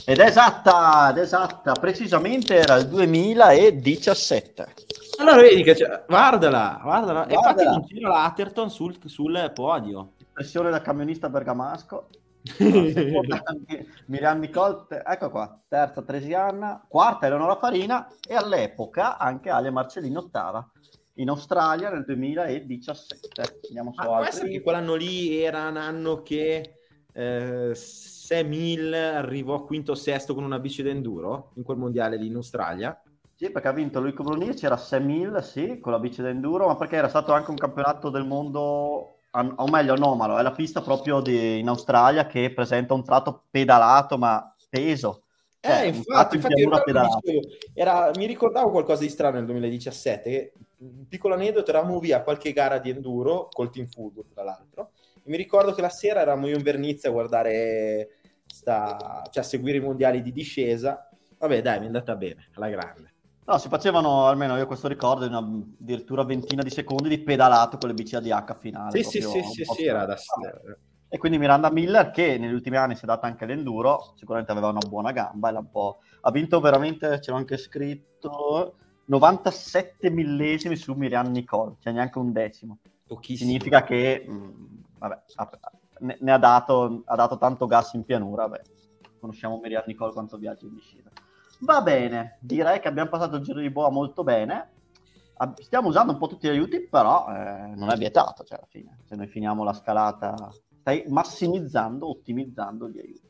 Ed è esatta, ed è esatta, precisamente era il 2017. Allora vedi che c'è... Guardala, guardala. E infatti Guardala. non c'era l'Atherton sul, sul podio. Pressione da camionista bergamasco. Miriam Nicole, ecco qua, terza Tresiana, quarta Eleonora Farina e all'epoca anche Ale Marcellino ottava in Australia nel 2017. Andiamo su Ah, altri. quell'anno lì era un anno che eh, Sam Hill arrivò quinto o sesto con una bici d'enduro in quel mondiale lì in Australia. Sì, perché ha vinto Luico Bruni, c'era Sam Hill, sì, con la bici da enduro, ma perché era stato anche un campionato del mondo, o meglio anomalo, è la pista proprio di- in Australia che presenta un tratto pedalato, ma peso. Cioè, Eh, infatti, infatti dicevo, era- mi ricordavo qualcosa di strano nel 2017, che, un piccolo aneddoto, eravamo via a qualche gara di enduro, col Team Football tra l'altro, e mi ricordo che la sera eravamo io in Vernizia a guardare, sta, cioè a seguire i mondiali di discesa, vabbè dai, mi è andata bene, alla grande. No, si facevano, almeno io questo ricordo, una addirittura ventina di secondi di pedalato con le bici ADH finale. Sì, sì, sì, sì, sì, era da... Vabbè. E quindi Miranda Miller, che negli ultimi anni si è data anche l'enduro, sicuramente aveva una buona gamba, era un po'... ha vinto veramente, c'era anche scritto, 97 millesimi su Miriam Nicole, cioè neanche un decimo. Pochissimo. Significa che, mh, vabbè, ha- ne, ne ha, dato, ha dato tanto gas in pianura, beh, conosciamo Miriam Nicole quanto viaggia in discesa. Va bene, direi che abbiamo passato il giro di boa molto bene. Stiamo usando un po' tutti gli aiuti, però eh, non è vietato, cioè alla fine, se noi finiamo la scalata, stai massimizzando, ottimizzando gli aiuti.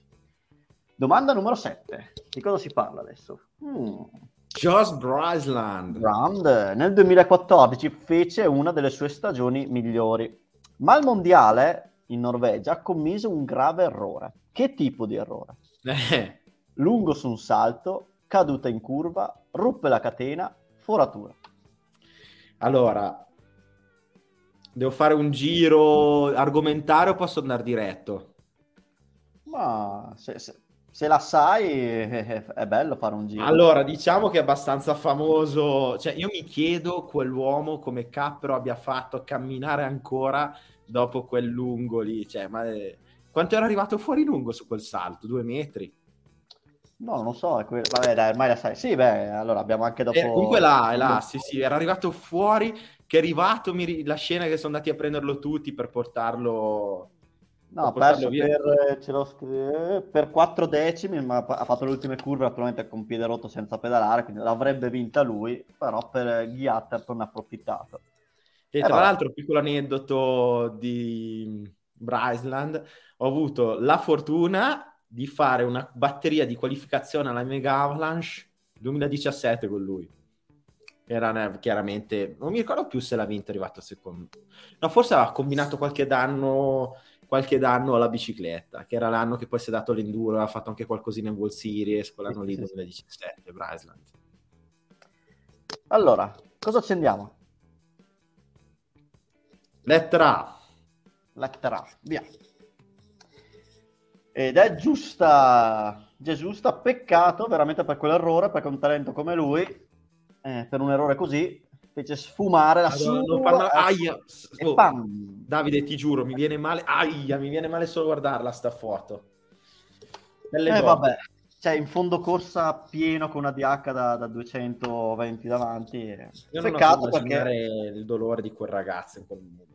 Domanda numero 7. Di cosa si parla adesso? Hmm. Josh Brisland. Brand nel 2014 fece una delle sue stagioni migliori, ma al mondiale in Norvegia ha commesso un grave errore. Che tipo di errore? Eh, Lungo su un salto, caduta in curva, ruppe la catena, foratura. Allora, devo fare un giro argomentare o posso andare diretto? Ma se, se- se la sai eh, è bello fare un giro. Allora, diciamo che è abbastanza famoso. Cioè, io mi chiedo quell'uomo come Cappero abbia fatto a camminare ancora dopo quel lungo lì. Cioè, ma eh, quanto era arrivato fuori lungo su quel salto? Due metri? No, non lo so, è quello. Vabbè, dai, ormai la sai. Sì, beh, allora abbiamo anche dopo... Eh, comunque là, è là, sì, sì, era arrivato fuori, che è arrivato, mi la scena che sono andati a prenderlo tutti per portarlo... No, ha perso per, l'ho scr- per 4 decimi, ma ha fatto le ultime curve naturalmente con piede rotto senza pedalare, quindi l'avrebbe vinta lui, però per Guy Atherton ha approfittato. E Eh, tra vabbè. l'altro, piccolo aneddoto di Bryceland, ho avuto la fortuna di fare una batteria di qualificazione alla Mega Avalanche 2017 con lui. Era una- chiaramente, non mi ricordo più se l'ha vinto, è arrivato secondo. No, forse aveva combinato qualche danno, qualche danno alla bicicletta, che era l'anno che poi si è dato l'enduro, aveva fatto anche qualcosina in World Series, quell'anno lì Sì, sì. 2017, Bryceland. Allora, cosa accendiamo? Lettera. Lettera via. Ed è giusta, è giusta, peccato veramente per quell'errore, perché un talento come lui, eh, per un errore così, fece sfumare la Madonna, sua... non parla- Aia! Oh. Davide, ti giuro, mi viene male. Aia, mi viene male solo guardarla sta foto. Belle Eh vabbè, cioè in fondo corsa pieno con una DH da, da 220 davanti. eh. Io non Peccato oso perché il dolore di quel ragazzo in quel momento.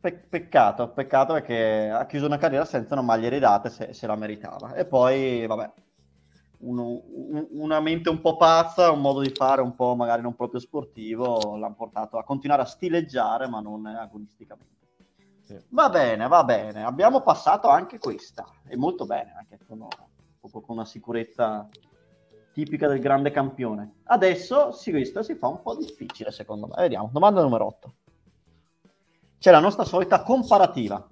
pe- peccato, peccato perché ha chiuso una carriera senza una maglia ridata se, se la meritava. E poi, vabbè, uno- un- una mente un po' pazza, un modo di fare un po' magari non proprio sportivo, l'ha portato a continuare a stileggiare, ma non agonisticamente. Sì. Va bene, va bene. Abbiamo passato anche questa, e molto bene, anche con, con una sicurezza tipica del grande campione. Adesso sì, questa si fa un po' difficile, secondo me. Vediamo, domanda numero 8. C'è la nostra solita comparativa.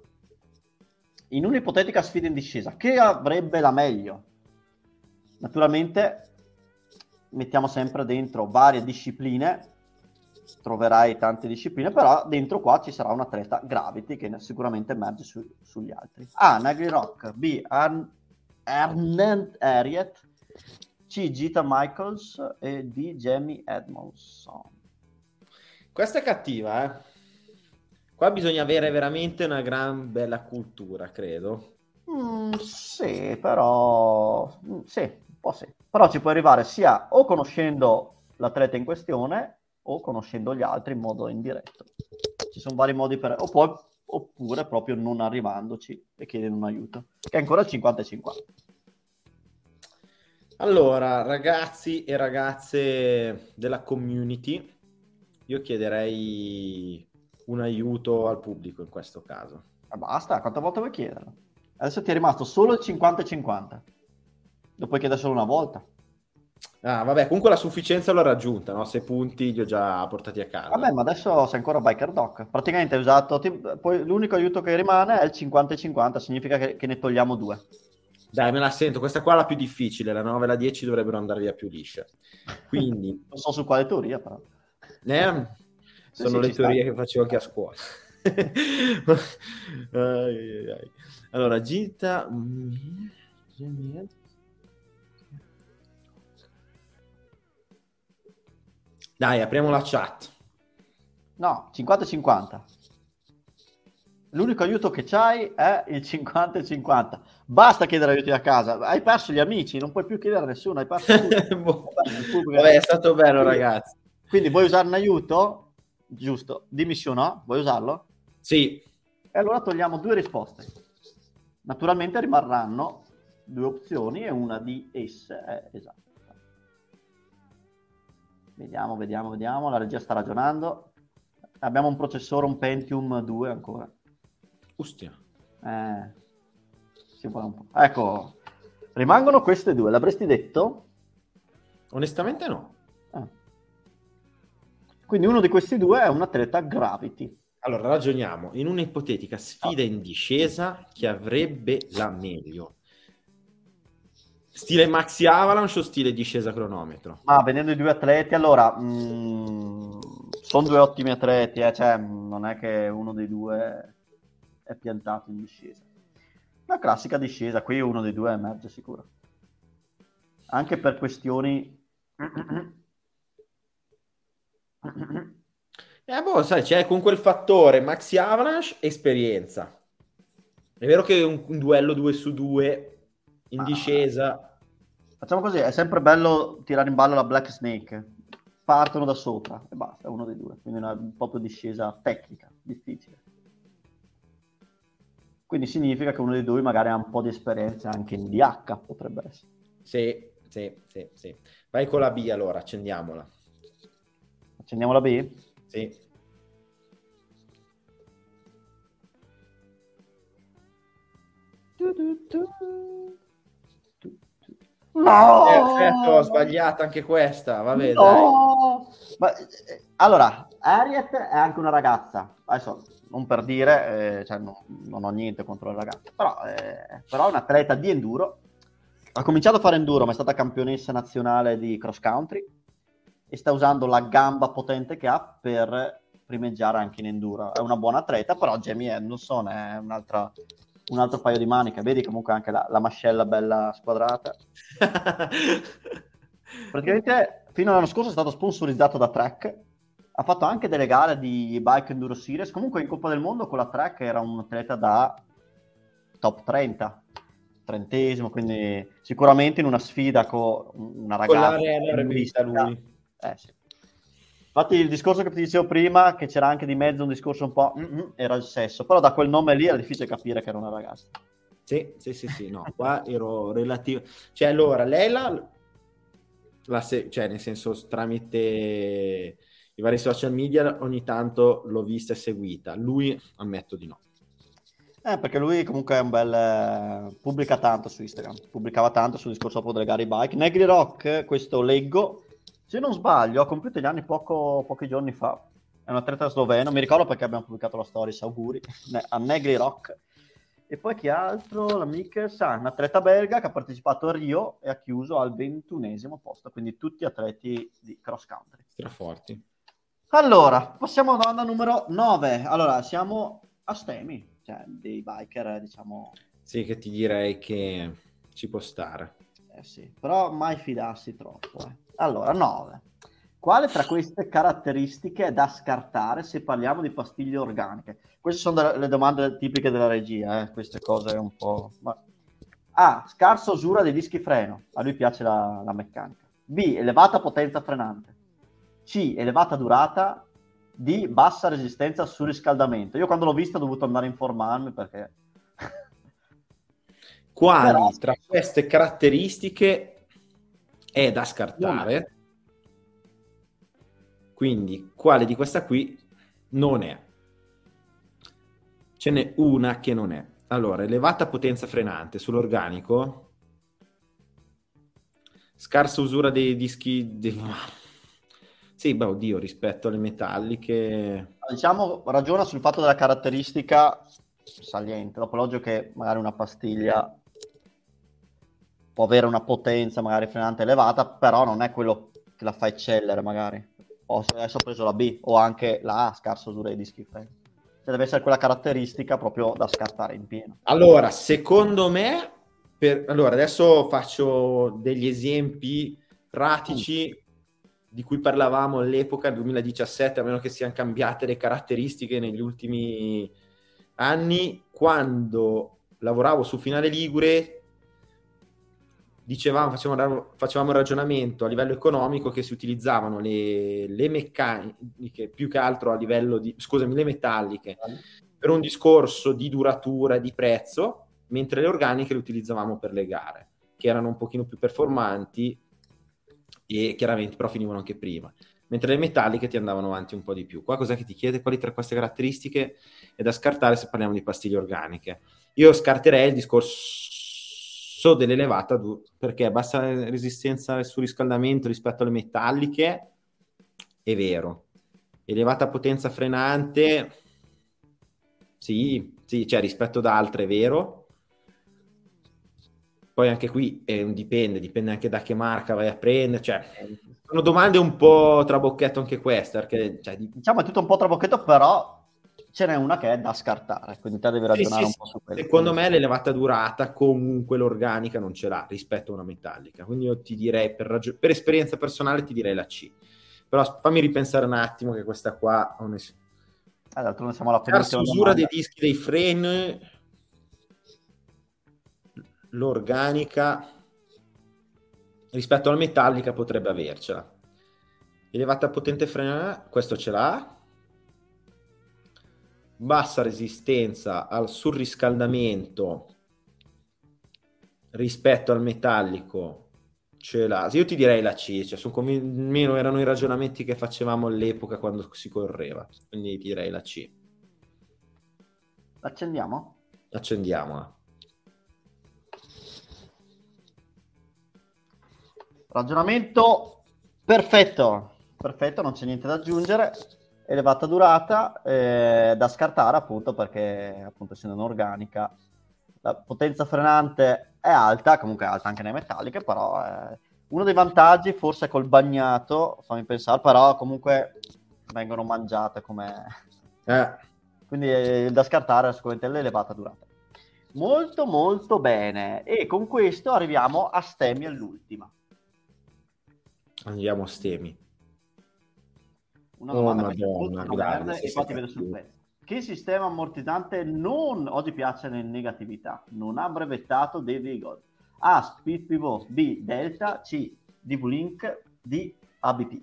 In un'ipotetica sfida in discesa, che avrebbe la meglio? Naturalmente mettiamo sempre dentro varie discipline, troverai tante discipline, però dentro qua ci sarà un atleta Gravity che sicuramente emerge su- sugli altri. A. Nagli Rock, B. Arn- Arnett Harriet, C. Gita Michaels e D. Jamie Edmondson. Questa è cattiva, eh. Qua bisogna avere veramente una gran bella cultura, credo. Mm, sì, però mm, sì, po' sì. Però ci puoi arrivare sia o conoscendo l'atleta in questione o conoscendo gli altri in modo indiretto. Ci sono vari modi per... O poi, oppure proprio non arrivandoci e chiedendo un aiuto, che è ancora il 50-50. Allora, ragazzi e ragazze della community, io chiederei un aiuto al pubblico in questo caso. E basta, quante volte vuoi chiederlo? Adesso ti è rimasto solo il 50-50. Lo puoi chiedere solo una volta. Ah, vabbè, comunque la sufficienza l'ho raggiunta, no? Sei punti li ho già portati a casa. Vabbè, ma adesso sei ancora biker doc. Praticamente hai usato... ti- Poi l'unico aiuto che rimane è il 50-50, significa che, che ne togliamo due. Dai, me la sento, questa qua è la più difficile, la 9 e la 10 dovrebbero andare via più lisce. Quindi, Non so su quale teoria, però. eh, sono sì, le ci sta. teorie che facevo anche a scuola. Ai, ai, ai. Allora, Gita... Dai, apriamo la chat. No, 50-50. L'unico aiuto che c'hai è il 50-50. Basta chiedere aiuti a casa. Hai perso gli amici, non puoi più chiedere a nessuno. Hai perso tutto. Boh. Vabbè, è stato bello, ragazzi. Quindi vuoi usare un aiuto? Giusto. Dimmi sì o no. Vuoi usarlo? Sì, E allora togliamo due risposte. Naturalmente rimarranno due opzioni e una di esse è esatta. Vediamo, vediamo, vediamo. La regia sta ragionando. Abbiamo un processore, un Pentium 2 ancora. Ostia. Eh, ci vuole un po'. Ecco, rimangono queste due. L'avresti detto? Onestamente no. Ah. Quindi uno di questi due è un atleta Gravity. Allora, ragioniamo. In un'ipotetica sfida in discesa, chi avrebbe la meglio? Stile Maxi Avalanche o stile discesa cronometro? Ma vedendo i due atleti, allora, sono due ottimi atleti, eh, cioè, mh, non è che uno dei due è piantato in discesa. La classica discesa, qui uno dei due emerge sicuro. Anche per questioni... Eh, boh, sai, c'è con quel fattore Maxi Avalanche, esperienza. È vero che un, un duello 2 su 2 in Ah. discesa... Facciamo così, è sempre bello tirare in ballo la Black Snake. Partono da sopra e basta, è uno dei due. Quindi una proprio discesa tecnica, difficile. Quindi significa che uno dei due magari ha un po' di esperienza anche in DH, potrebbe essere. Sì, sì, sì, sì. Vai con la B allora, accendiamola. Accendiamo la B? Sì. No! Perfetto, ho sbagliato anche questa. Vabbè. No! Ma, eh, allora, Harriet è anche una ragazza. Adesso, non per dire, eh, cioè, no- non ho niente contro le ragazze, però, eh, però è un atleta di enduro. Ha cominciato a fare enduro, ma è stata campionessa nazionale di cross country e sta usando la gamba potente che ha per primeggiare anche in enduro. È una buona atleta, però Jamie Anderson è un'altra, un altro paio di maniche. Vedi comunque anche la, la mascella bella squadrata. Praticamente fino all'anno scorso è stato sponsorizzato da Trek. Ha fatto anche delle gare di Bike Enduro Series. Comunque in Coppa del Mondo con la Trek era un atleta da top 30, trentesimo, quindi sicuramente in una sfida con una Con ragazza. l'area avrebbe vista lui. Eh, sì. Infatti il discorso che ti dicevo prima, che c'era anche di mezzo un discorso un po'... mm, mm, era il sesso, però da quel nome lì era difficile capire che era una ragazza. Sì, sì, sì, sì, no, qua ero relativo. Cioè, allora, lei la, se- cioè, nel senso, tramite i vari social media ogni tanto l'ho vista e seguita. Lui, ammetto di no. Eh, perché lui comunque è un bel... eh, pubblica tanto su Instagram, pubblicava tanto sul discorso proprio delle gare bike. Negri Rock, questo leggo, se non sbaglio, ha compiuto gli anni poco, pochi giorni fa. È un atleta sloveno, mi ricordo perché abbiamo pubblicato la stories, auguri, a Negri Rock. E poi chi altro? La Mikers, ah, un atleta belga che ha partecipato a Rio e ha chiuso al ventunesimo posto, quindi tutti atleti di cross country. Straforti. Allora, passiamo alla domanda numero 9. Allora, siamo a Stemi, cioè dei biker, diciamo, Sì, che ti direi che ci può stare. Eh sì, però mai fidarsi troppo. eh. Allora, 9. Quale tra queste caratteristiche è da scartare se parliamo di pastiglie organiche? Queste sono le domande tipiche della regia, eh, queste cose un po'... A. Scarsa usura dei dischi freno, a lui piace la, la meccanica. B. Elevata potenza frenante. C. Elevata durata. D. Bassa resistenza al surriscaldamento. Io quando l'ho vista ho dovuto andare a informarmi perché... Quali tra queste caratteristiche è da scartare? Quindi, quale di questa qui non è? Ce n'è una che non è. Allora, elevata potenza frenante sull'organico, scarsa usura dei dischi. dei- Sì, beh, oddio, rispetto alle metalliche. Diciamo, ragiona sul fatto della caratteristica saliente. Dopo, logico che magari una pastiglia può avere una potenza magari frenante elevata, però non è quello che la fa eccellere magari. O adesso ho preso la B o anche la A, scarsa usura dei dischi. Cioè, deve essere quella caratteristica proprio da scartare in pieno. Allora, secondo me, per... allora adesso faccio degli esempi pratici di cui parlavamo all'epoca, nel 2017, a meno che siano cambiate le caratteristiche negli ultimi anni, quando lavoravo su Finale Ligure, dicevamo, facevamo, facevamo un ragionamento a livello economico che si utilizzavano le, le meccaniche più che altro a livello di, scusami, le metalliche per un discorso di duratura e di prezzo, mentre le organiche le utilizzavamo per le gare, che erano un pochino più performanti e chiaramente però finivano anche prima. Mentre le metalliche ti andavano avanti un po' di più. Qua cos'è che ti chiede? Quali tra queste caratteristiche è da scartare se parliamo di pastiglie organiche? Io scarterei il discorso dell'elevata du- perché bassa resistenza al surriscaldamento rispetto alle metalliche è vero. Elevata potenza frenante sì, sì, cioè rispetto ad altre è vero. Poi anche qui un dipende, dipende anche da che marca vai a prendere. Cioè, sono domande un po' trabocchetto anche queste, perché cioè, di- Diciamo è tutto un po' trabocchetto, però ce n'è una che è da scartare, quindi te devi Sì, ragionare sì, un po' su quello. secondo me l'elevata durata comunque l'organica non ce l'ha rispetto a una metallica. Quindi io ti direi, per, ragio- per esperienza personale, ti direi la C. Però fammi ripensare un attimo che questa qua... onest- Eh, d'altronde siamo alla penultima usura dei dischi dei freni, l'organica rispetto alla metallica potrebbe avercela. Elevata potente frena, questo ce l'ha. Bassa resistenza al surriscaldamento rispetto al metallico ce l'ha. Io ti direi la C, cioè sono almeno erano i ragionamenti che facevamo all'epoca quando si correva, quindi ti direi la C. Accendiamo? Accendiamola. Ragionamento perfetto, perfetto, non c'è niente da aggiungere. Elevata durata, eh, da scartare appunto perché appunto essendo un'organica la potenza frenante è alta, comunque è alta anche nelle metalliche, però eh, uno dei vantaggi forse è col bagnato, fammi pensare, però comunque vengono mangiate come... Eh, quindi eh, da scartare sicuramente l'elevata durata. Molto molto bene e con questo arriviamo a Stemi all'ultima. andiamo a stemi. Una Oh, domanda che Madonna, molto non grande, e ti vedo sul pezzo. Che sistema ammortizzante non, oggi piace nel negatività, non ha brevettato David Eagle? A. Speed Pivot, B. Delta, C. DV-Link, D. ABP.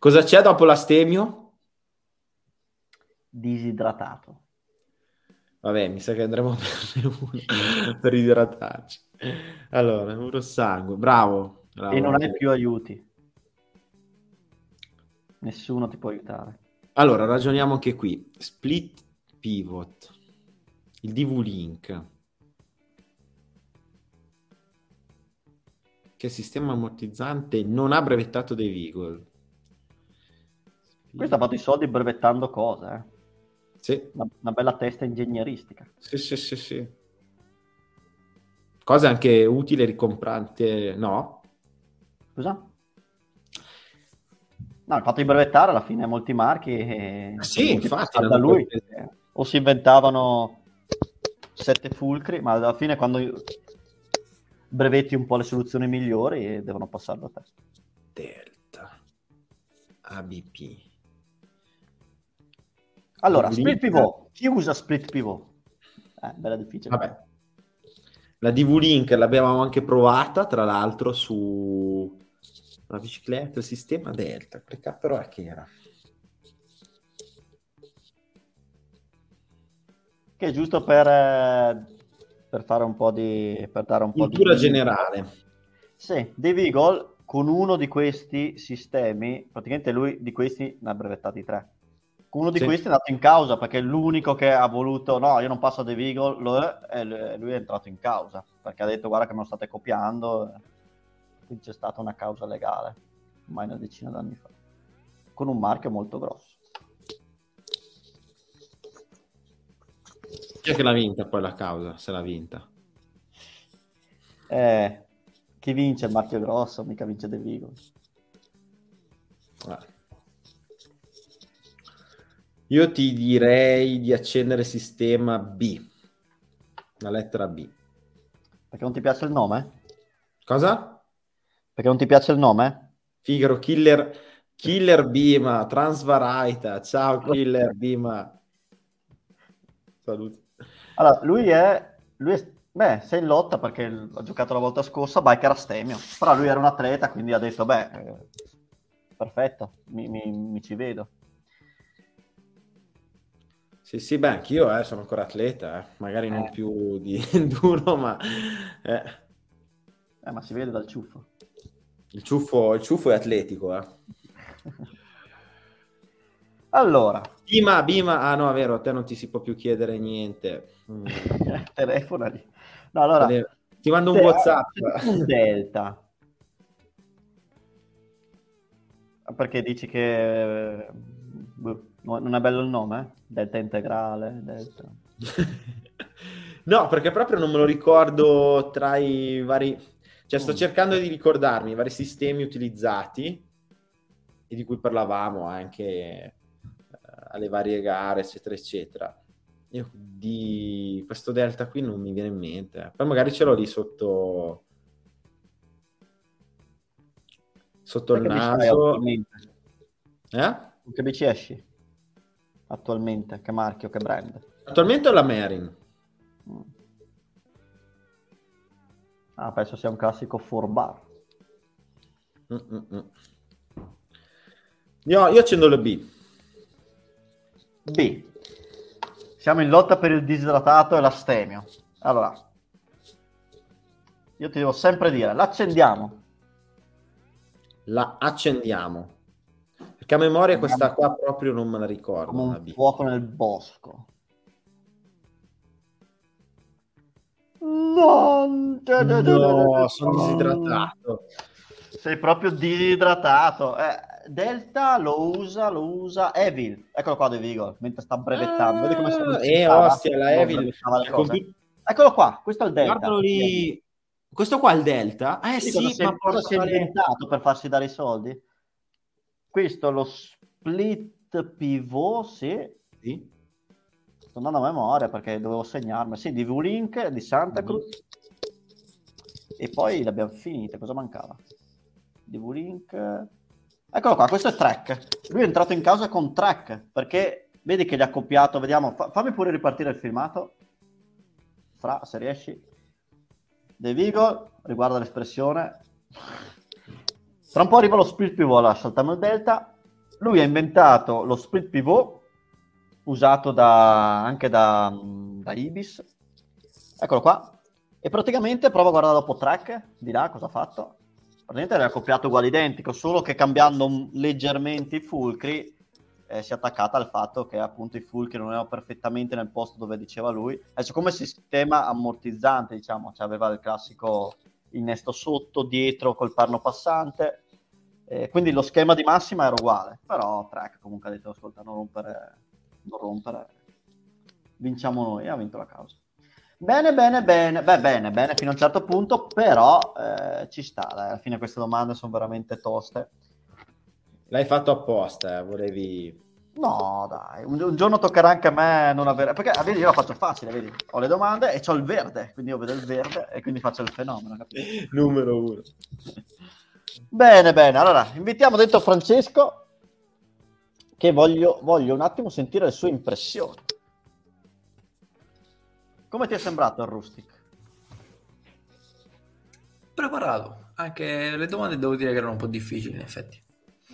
Cosa c'è dopo l'astemio? Disidratato. Vabbè, mi sa che andremo a prendere uno per idratarci. Allora, puro sangue. Bravo. bravo. E non hai più aiuti. Nessuno ti può aiutare. Allora, ragioniamo anche qui. Split pivot. Il DV-Link. Che sistema ammortizzante non ha brevettato dei Eagle. Questo ha fatto i soldi brevettando cose, eh. Sì, una, una bella testa ingegneristica. sì, sì, sì, sì. Cosa anche utile, ricomprante, no? Scusa? No, il fatto di brevettare alla fine molti marchi e Sì, infatti, da lui eh, o si inventavano sette fulcri, ma alla fine quando brevetti un po' le soluzioni migliori devono passare da te. Delta. ABP. Allora, split pivot. Chi usa split pivot? Eh, bella difficile. Vabbè. La DV Link l'abbiamo anche provata, tra l'altro, su la bicicletta, il sistema Delta. Che cazzo è che era? Che è giusto per, eh, per fare un po' di... per dare un po' Cultura di... generale. Sì, Dave Eagle con uno di questi sistemi, praticamente lui di questi ne ha brevettati tre. Uno di Sì. questi è andato in causa perché è l'unico che ha voluto, no, io non passo a Dave Eagle, lo è, e l- lui è entrato in causa perché ha detto guarda che me lo state copiando, quindi c'è stata una causa legale, ormai una decina d'anni fa, con un marchio molto grosso. Chi è che l'ha vinta poi la causa? Se l'ha vinta. Eh, chi vince il marchio grosso, mica vince Dave Eagle. Eh. Io ti direi di accendere sistema B. La lettera B. Perché non ti piace il nome? Cosa? Perché non ti piace il nome? Figaro, Killer, Killer Bima, Transvaraita. Ciao Killer Bima. Saluti. Allora, lui è, lui è, beh, sei in lotta perché ha giocato la volta scorsa Biker Astemio, però lui era un atleta, quindi ha detto, beh, eh, perfetto, mi, mi- mi ci vedo. Sì, sì, beh, anch'io eh, sono ancora atleta, eh. magari non Eh. più di enduro, ma eh, Eh, ma si vede dal ciuffo. il, ciuffo, il ciuffo è atletico. Eh. Allora, Bima, Bima, ah no, è vero, a te non ti si può più chiedere niente. Mm. telefono lì. No, allora, Ti mando un se- WhatsApp. un delta. Perché dici che eh, boh, non è bello il nome? Delta integrale, delta. No, perché proprio non me lo ricordo tra i vari... Cioè, sto Mm. cercando di ricordarmi i vari sistemi utilizzati e di cui parlavamo anche eh, alle varie gare, eccetera, eccetera. Io di questo delta qui non mi viene in mente. Poi magari ce l'ho lì sotto... Sotto il bici hai naso. Eh? Con Che bici esci? Attualmente? Che marchio, che brand? Attualmente ho la Merin. Mm. Ah, penso sia un classico 4 bar. Mm-mm-mm. Io, io accendo le B. B. Siamo in lotta per il disidratato e l'astemio. Allora, io ti devo sempre dire, l'accendiamo. La accendiamo. Perché a memoria questa qua proprio non me la ricordo. come la un fuoco nel bosco. No, No, sono disidratato. Sei proprio disidratato. Eh, Delta lo usa, lo usa Evil. Eccolo qua De Vigo, mentre sta brevettando. Vedi come si Ah, eh, ostia, la Evil. computer- Eccolo qua, questo è il Delta. Guardalo lì. Questo qua è il Delta? Eh Sì, sì, cosa, si è, ma cosa si è porca inventato per farsi dare i soldi? Questo è lo split pivot, sì. Sì. Sto andando a memoria perché dovevo segnarmi. Sì, di V-Link, di Santa. Cruz. E poi l'abbiamo finita. Cosa mancava? Di V-Link. Eccolo qua, questo è Track. Lui è entrato in causa con Track perché vedi che gli ha copiato. Vediamo, fa- fammi pure ripartire il filmato. Fra, se riesci. De Vigo, riguarda l'espressione. Tra un po' arriva lo split pivot, allora saltiamo il delta. Lui ha inventato lo split pivot usato da- anche da, da Ibis. Eccolo qua. E praticamente prova a guardare dopo track, di là cosa ha fatto. Praticamente l'ha copiato uguale identico, solo che cambiando leggermente i fulcri eh, si è attaccata al fatto che appunto i fulcri non erano perfettamente nel posto dove diceva lui. Adesso come sistema ammortizzante, diciamo, cioè aveva il classico innesto sotto, dietro col perno passante. Eh, quindi lo schema di massima era uguale, però track comunque ha detto ascolta non rompere, non rompere, vinciamo noi, ha vinto la causa. Bene, bene, bene, beh, bene, bene fino a un certo punto, però eh, ci sta, dai, alla fine queste domande sono veramente toste. L'hai fatto apposta, eh, volevi... No, dai, un, un giorno toccherà anche a me non avere... Perché, vedi, io la faccio facile, vedi, ho le domande e ho il verde, quindi io vedo il verde e quindi faccio il fenomeno, capito? Numero uno. Bene, bene. Allora, invitiamo dentro Francesco che voglio, voglio un attimo sentire le sue impressioni. Come ti è sembrato il Rustic? Preparato. Anche le domande devo dire che erano un po' difficili, in effetti.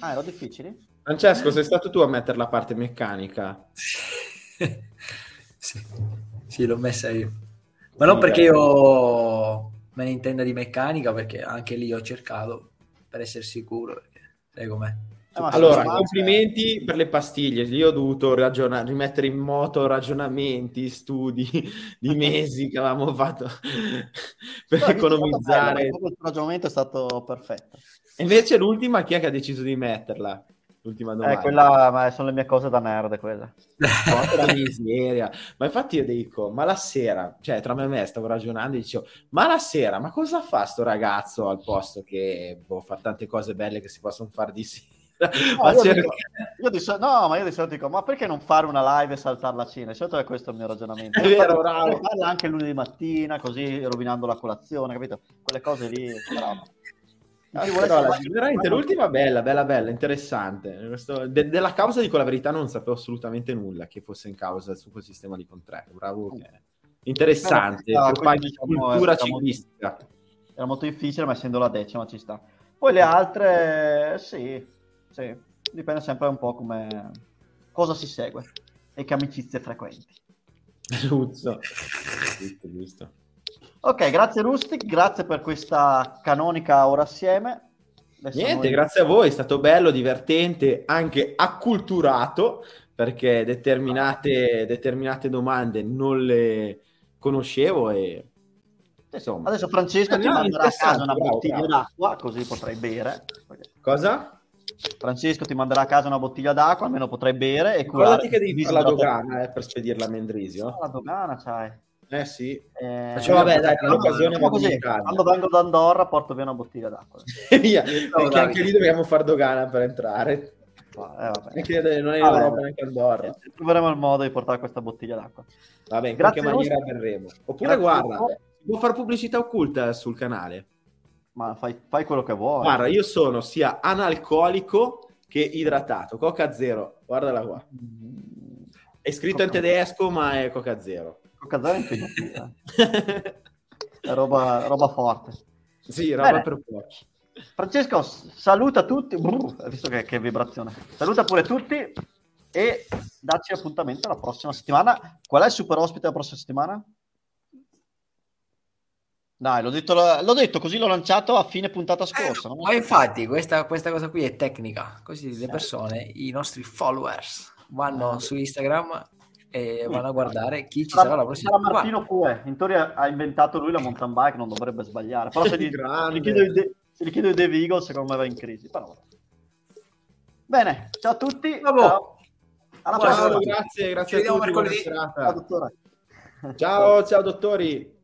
Ah, erano difficili? Francesco, sei stato tu a mettere la parte meccanica? sì. sì, l'ho messa io. Ma non perché io me ne intenda di meccanica, perché anche lì ho cercato per essere sicuro. Perché, sai com'è? Eh, ma Allora, complimenti per le pastiglie. Io ho dovuto ragiona- rimettere in moto ragionamenti, studi di mesi che avevamo fatto per No, economizzare. bello, Il ragionamento è stato perfetto. E invece l'ultima, chi è che ha deciso di metterla? L'ultima domanda. Eh, quella, ma sono le mie cose da nerd, quelle. Porca la miseria. Ma infatti io dico, ma la sera, cioè tra me e me stavo ragionando e dicevo, ma la sera, ma cosa fa sto ragazzo al posto che boh, fa tante cose belle che si possono fare di sera? No, Ma io, dico- io di sol- no, ma io di solito dico, ma perché non fare una live e saltare la cena? Di solito è questo il mio ragionamento. È vero, bravo. farla anche lunedì mattina, così rovinando la colazione, capito? Quelle cose lì. Però, Ah, però la- veramente l'ultima bella, bella, bella, interessante. Questo- de- della causa dico la verità, non sapevo assolutamente nulla che fosse in causa su quel sistema di contratto. Bravo, che- interessante. No, fare quindi diciamo, cultura molto- ciclistica. Era molto difficile, ma essendo la decima ci sta. Poi le altre, sì, sì, dipende sempre un po' come cosa si segue e che amicizie frequenti. Giusto. giusto, giusto. Ok, grazie Rustic, grazie per questa canonica ora assieme. Adesso Niente, noi- grazie a voi, è stato bello, divertente, anche acculturato, perché determinate, determinate domande non le conoscevo e insomma. Adesso Francesco Eh, ti manderà a casa una bravo, bottiglia bravo. d'acqua, così potrai bere. Cosa? Francesco ti manderà a casa una bottiglia d'acqua, almeno potrai bere e curare. che devi fare la dogana eh, per spedirla a Mendrisio. La dogana, c'hai. Eh sì. Eh, Facciamo- vabbè, dai, l'occasione in così, quando vengo da Andorra porto via una bottiglia d'acqua. Via, perché Davide. anche lì dobbiamo fare dogana per entrare. Eh, vabbè. Anche non è in Vabbè. Europa neanche Andorra. Eh, Troveremo il modo di portare questa bottiglia d'acqua. Vabbè, in Grazie, qualche maniera verremo. Oppure Grazie, guarda, si può fare pubblicità occulta sul canale. Ma fai, fai quello che vuoi. Guarda, io sono sia analcolico che idratato. Coca zero, guardala qua. Mm, È scritto in Coca- tedesco, ma è Coca zero. Coca Zero è impegnativa. È roba, roba forte. sì, roba Bene. per pochi. Francesco, saluta tutti. Brr, visto che, che vibrazione. Saluta pure tutti e dacci appuntamento la prossima settimana. Qual è il super ospite la prossima settimana? Dai, l'ho detto, l'ho detto così l'ho lanciato a fine puntata scorsa. no? Ma infatti questa, questa cosa qui è tecnica, così le persone, i nostri followers, vanno su Instagram e vanno a guardare chi ci sarà la prossima sarà. Martino Pue. In teoria ha inventato lui la mountain bike, non dovrebbe sbagliare. Però se gli, gli chiedo i De- se gli chiedo secondo me va in crisi. Però. Bene, ciao a tutti. Bravo. Ciao. Alla Ciao, prossima. Grazie, grazie Ci a tutti. buona mercoledì. serata. Ciao, dottore. Ciao, ciao dottori.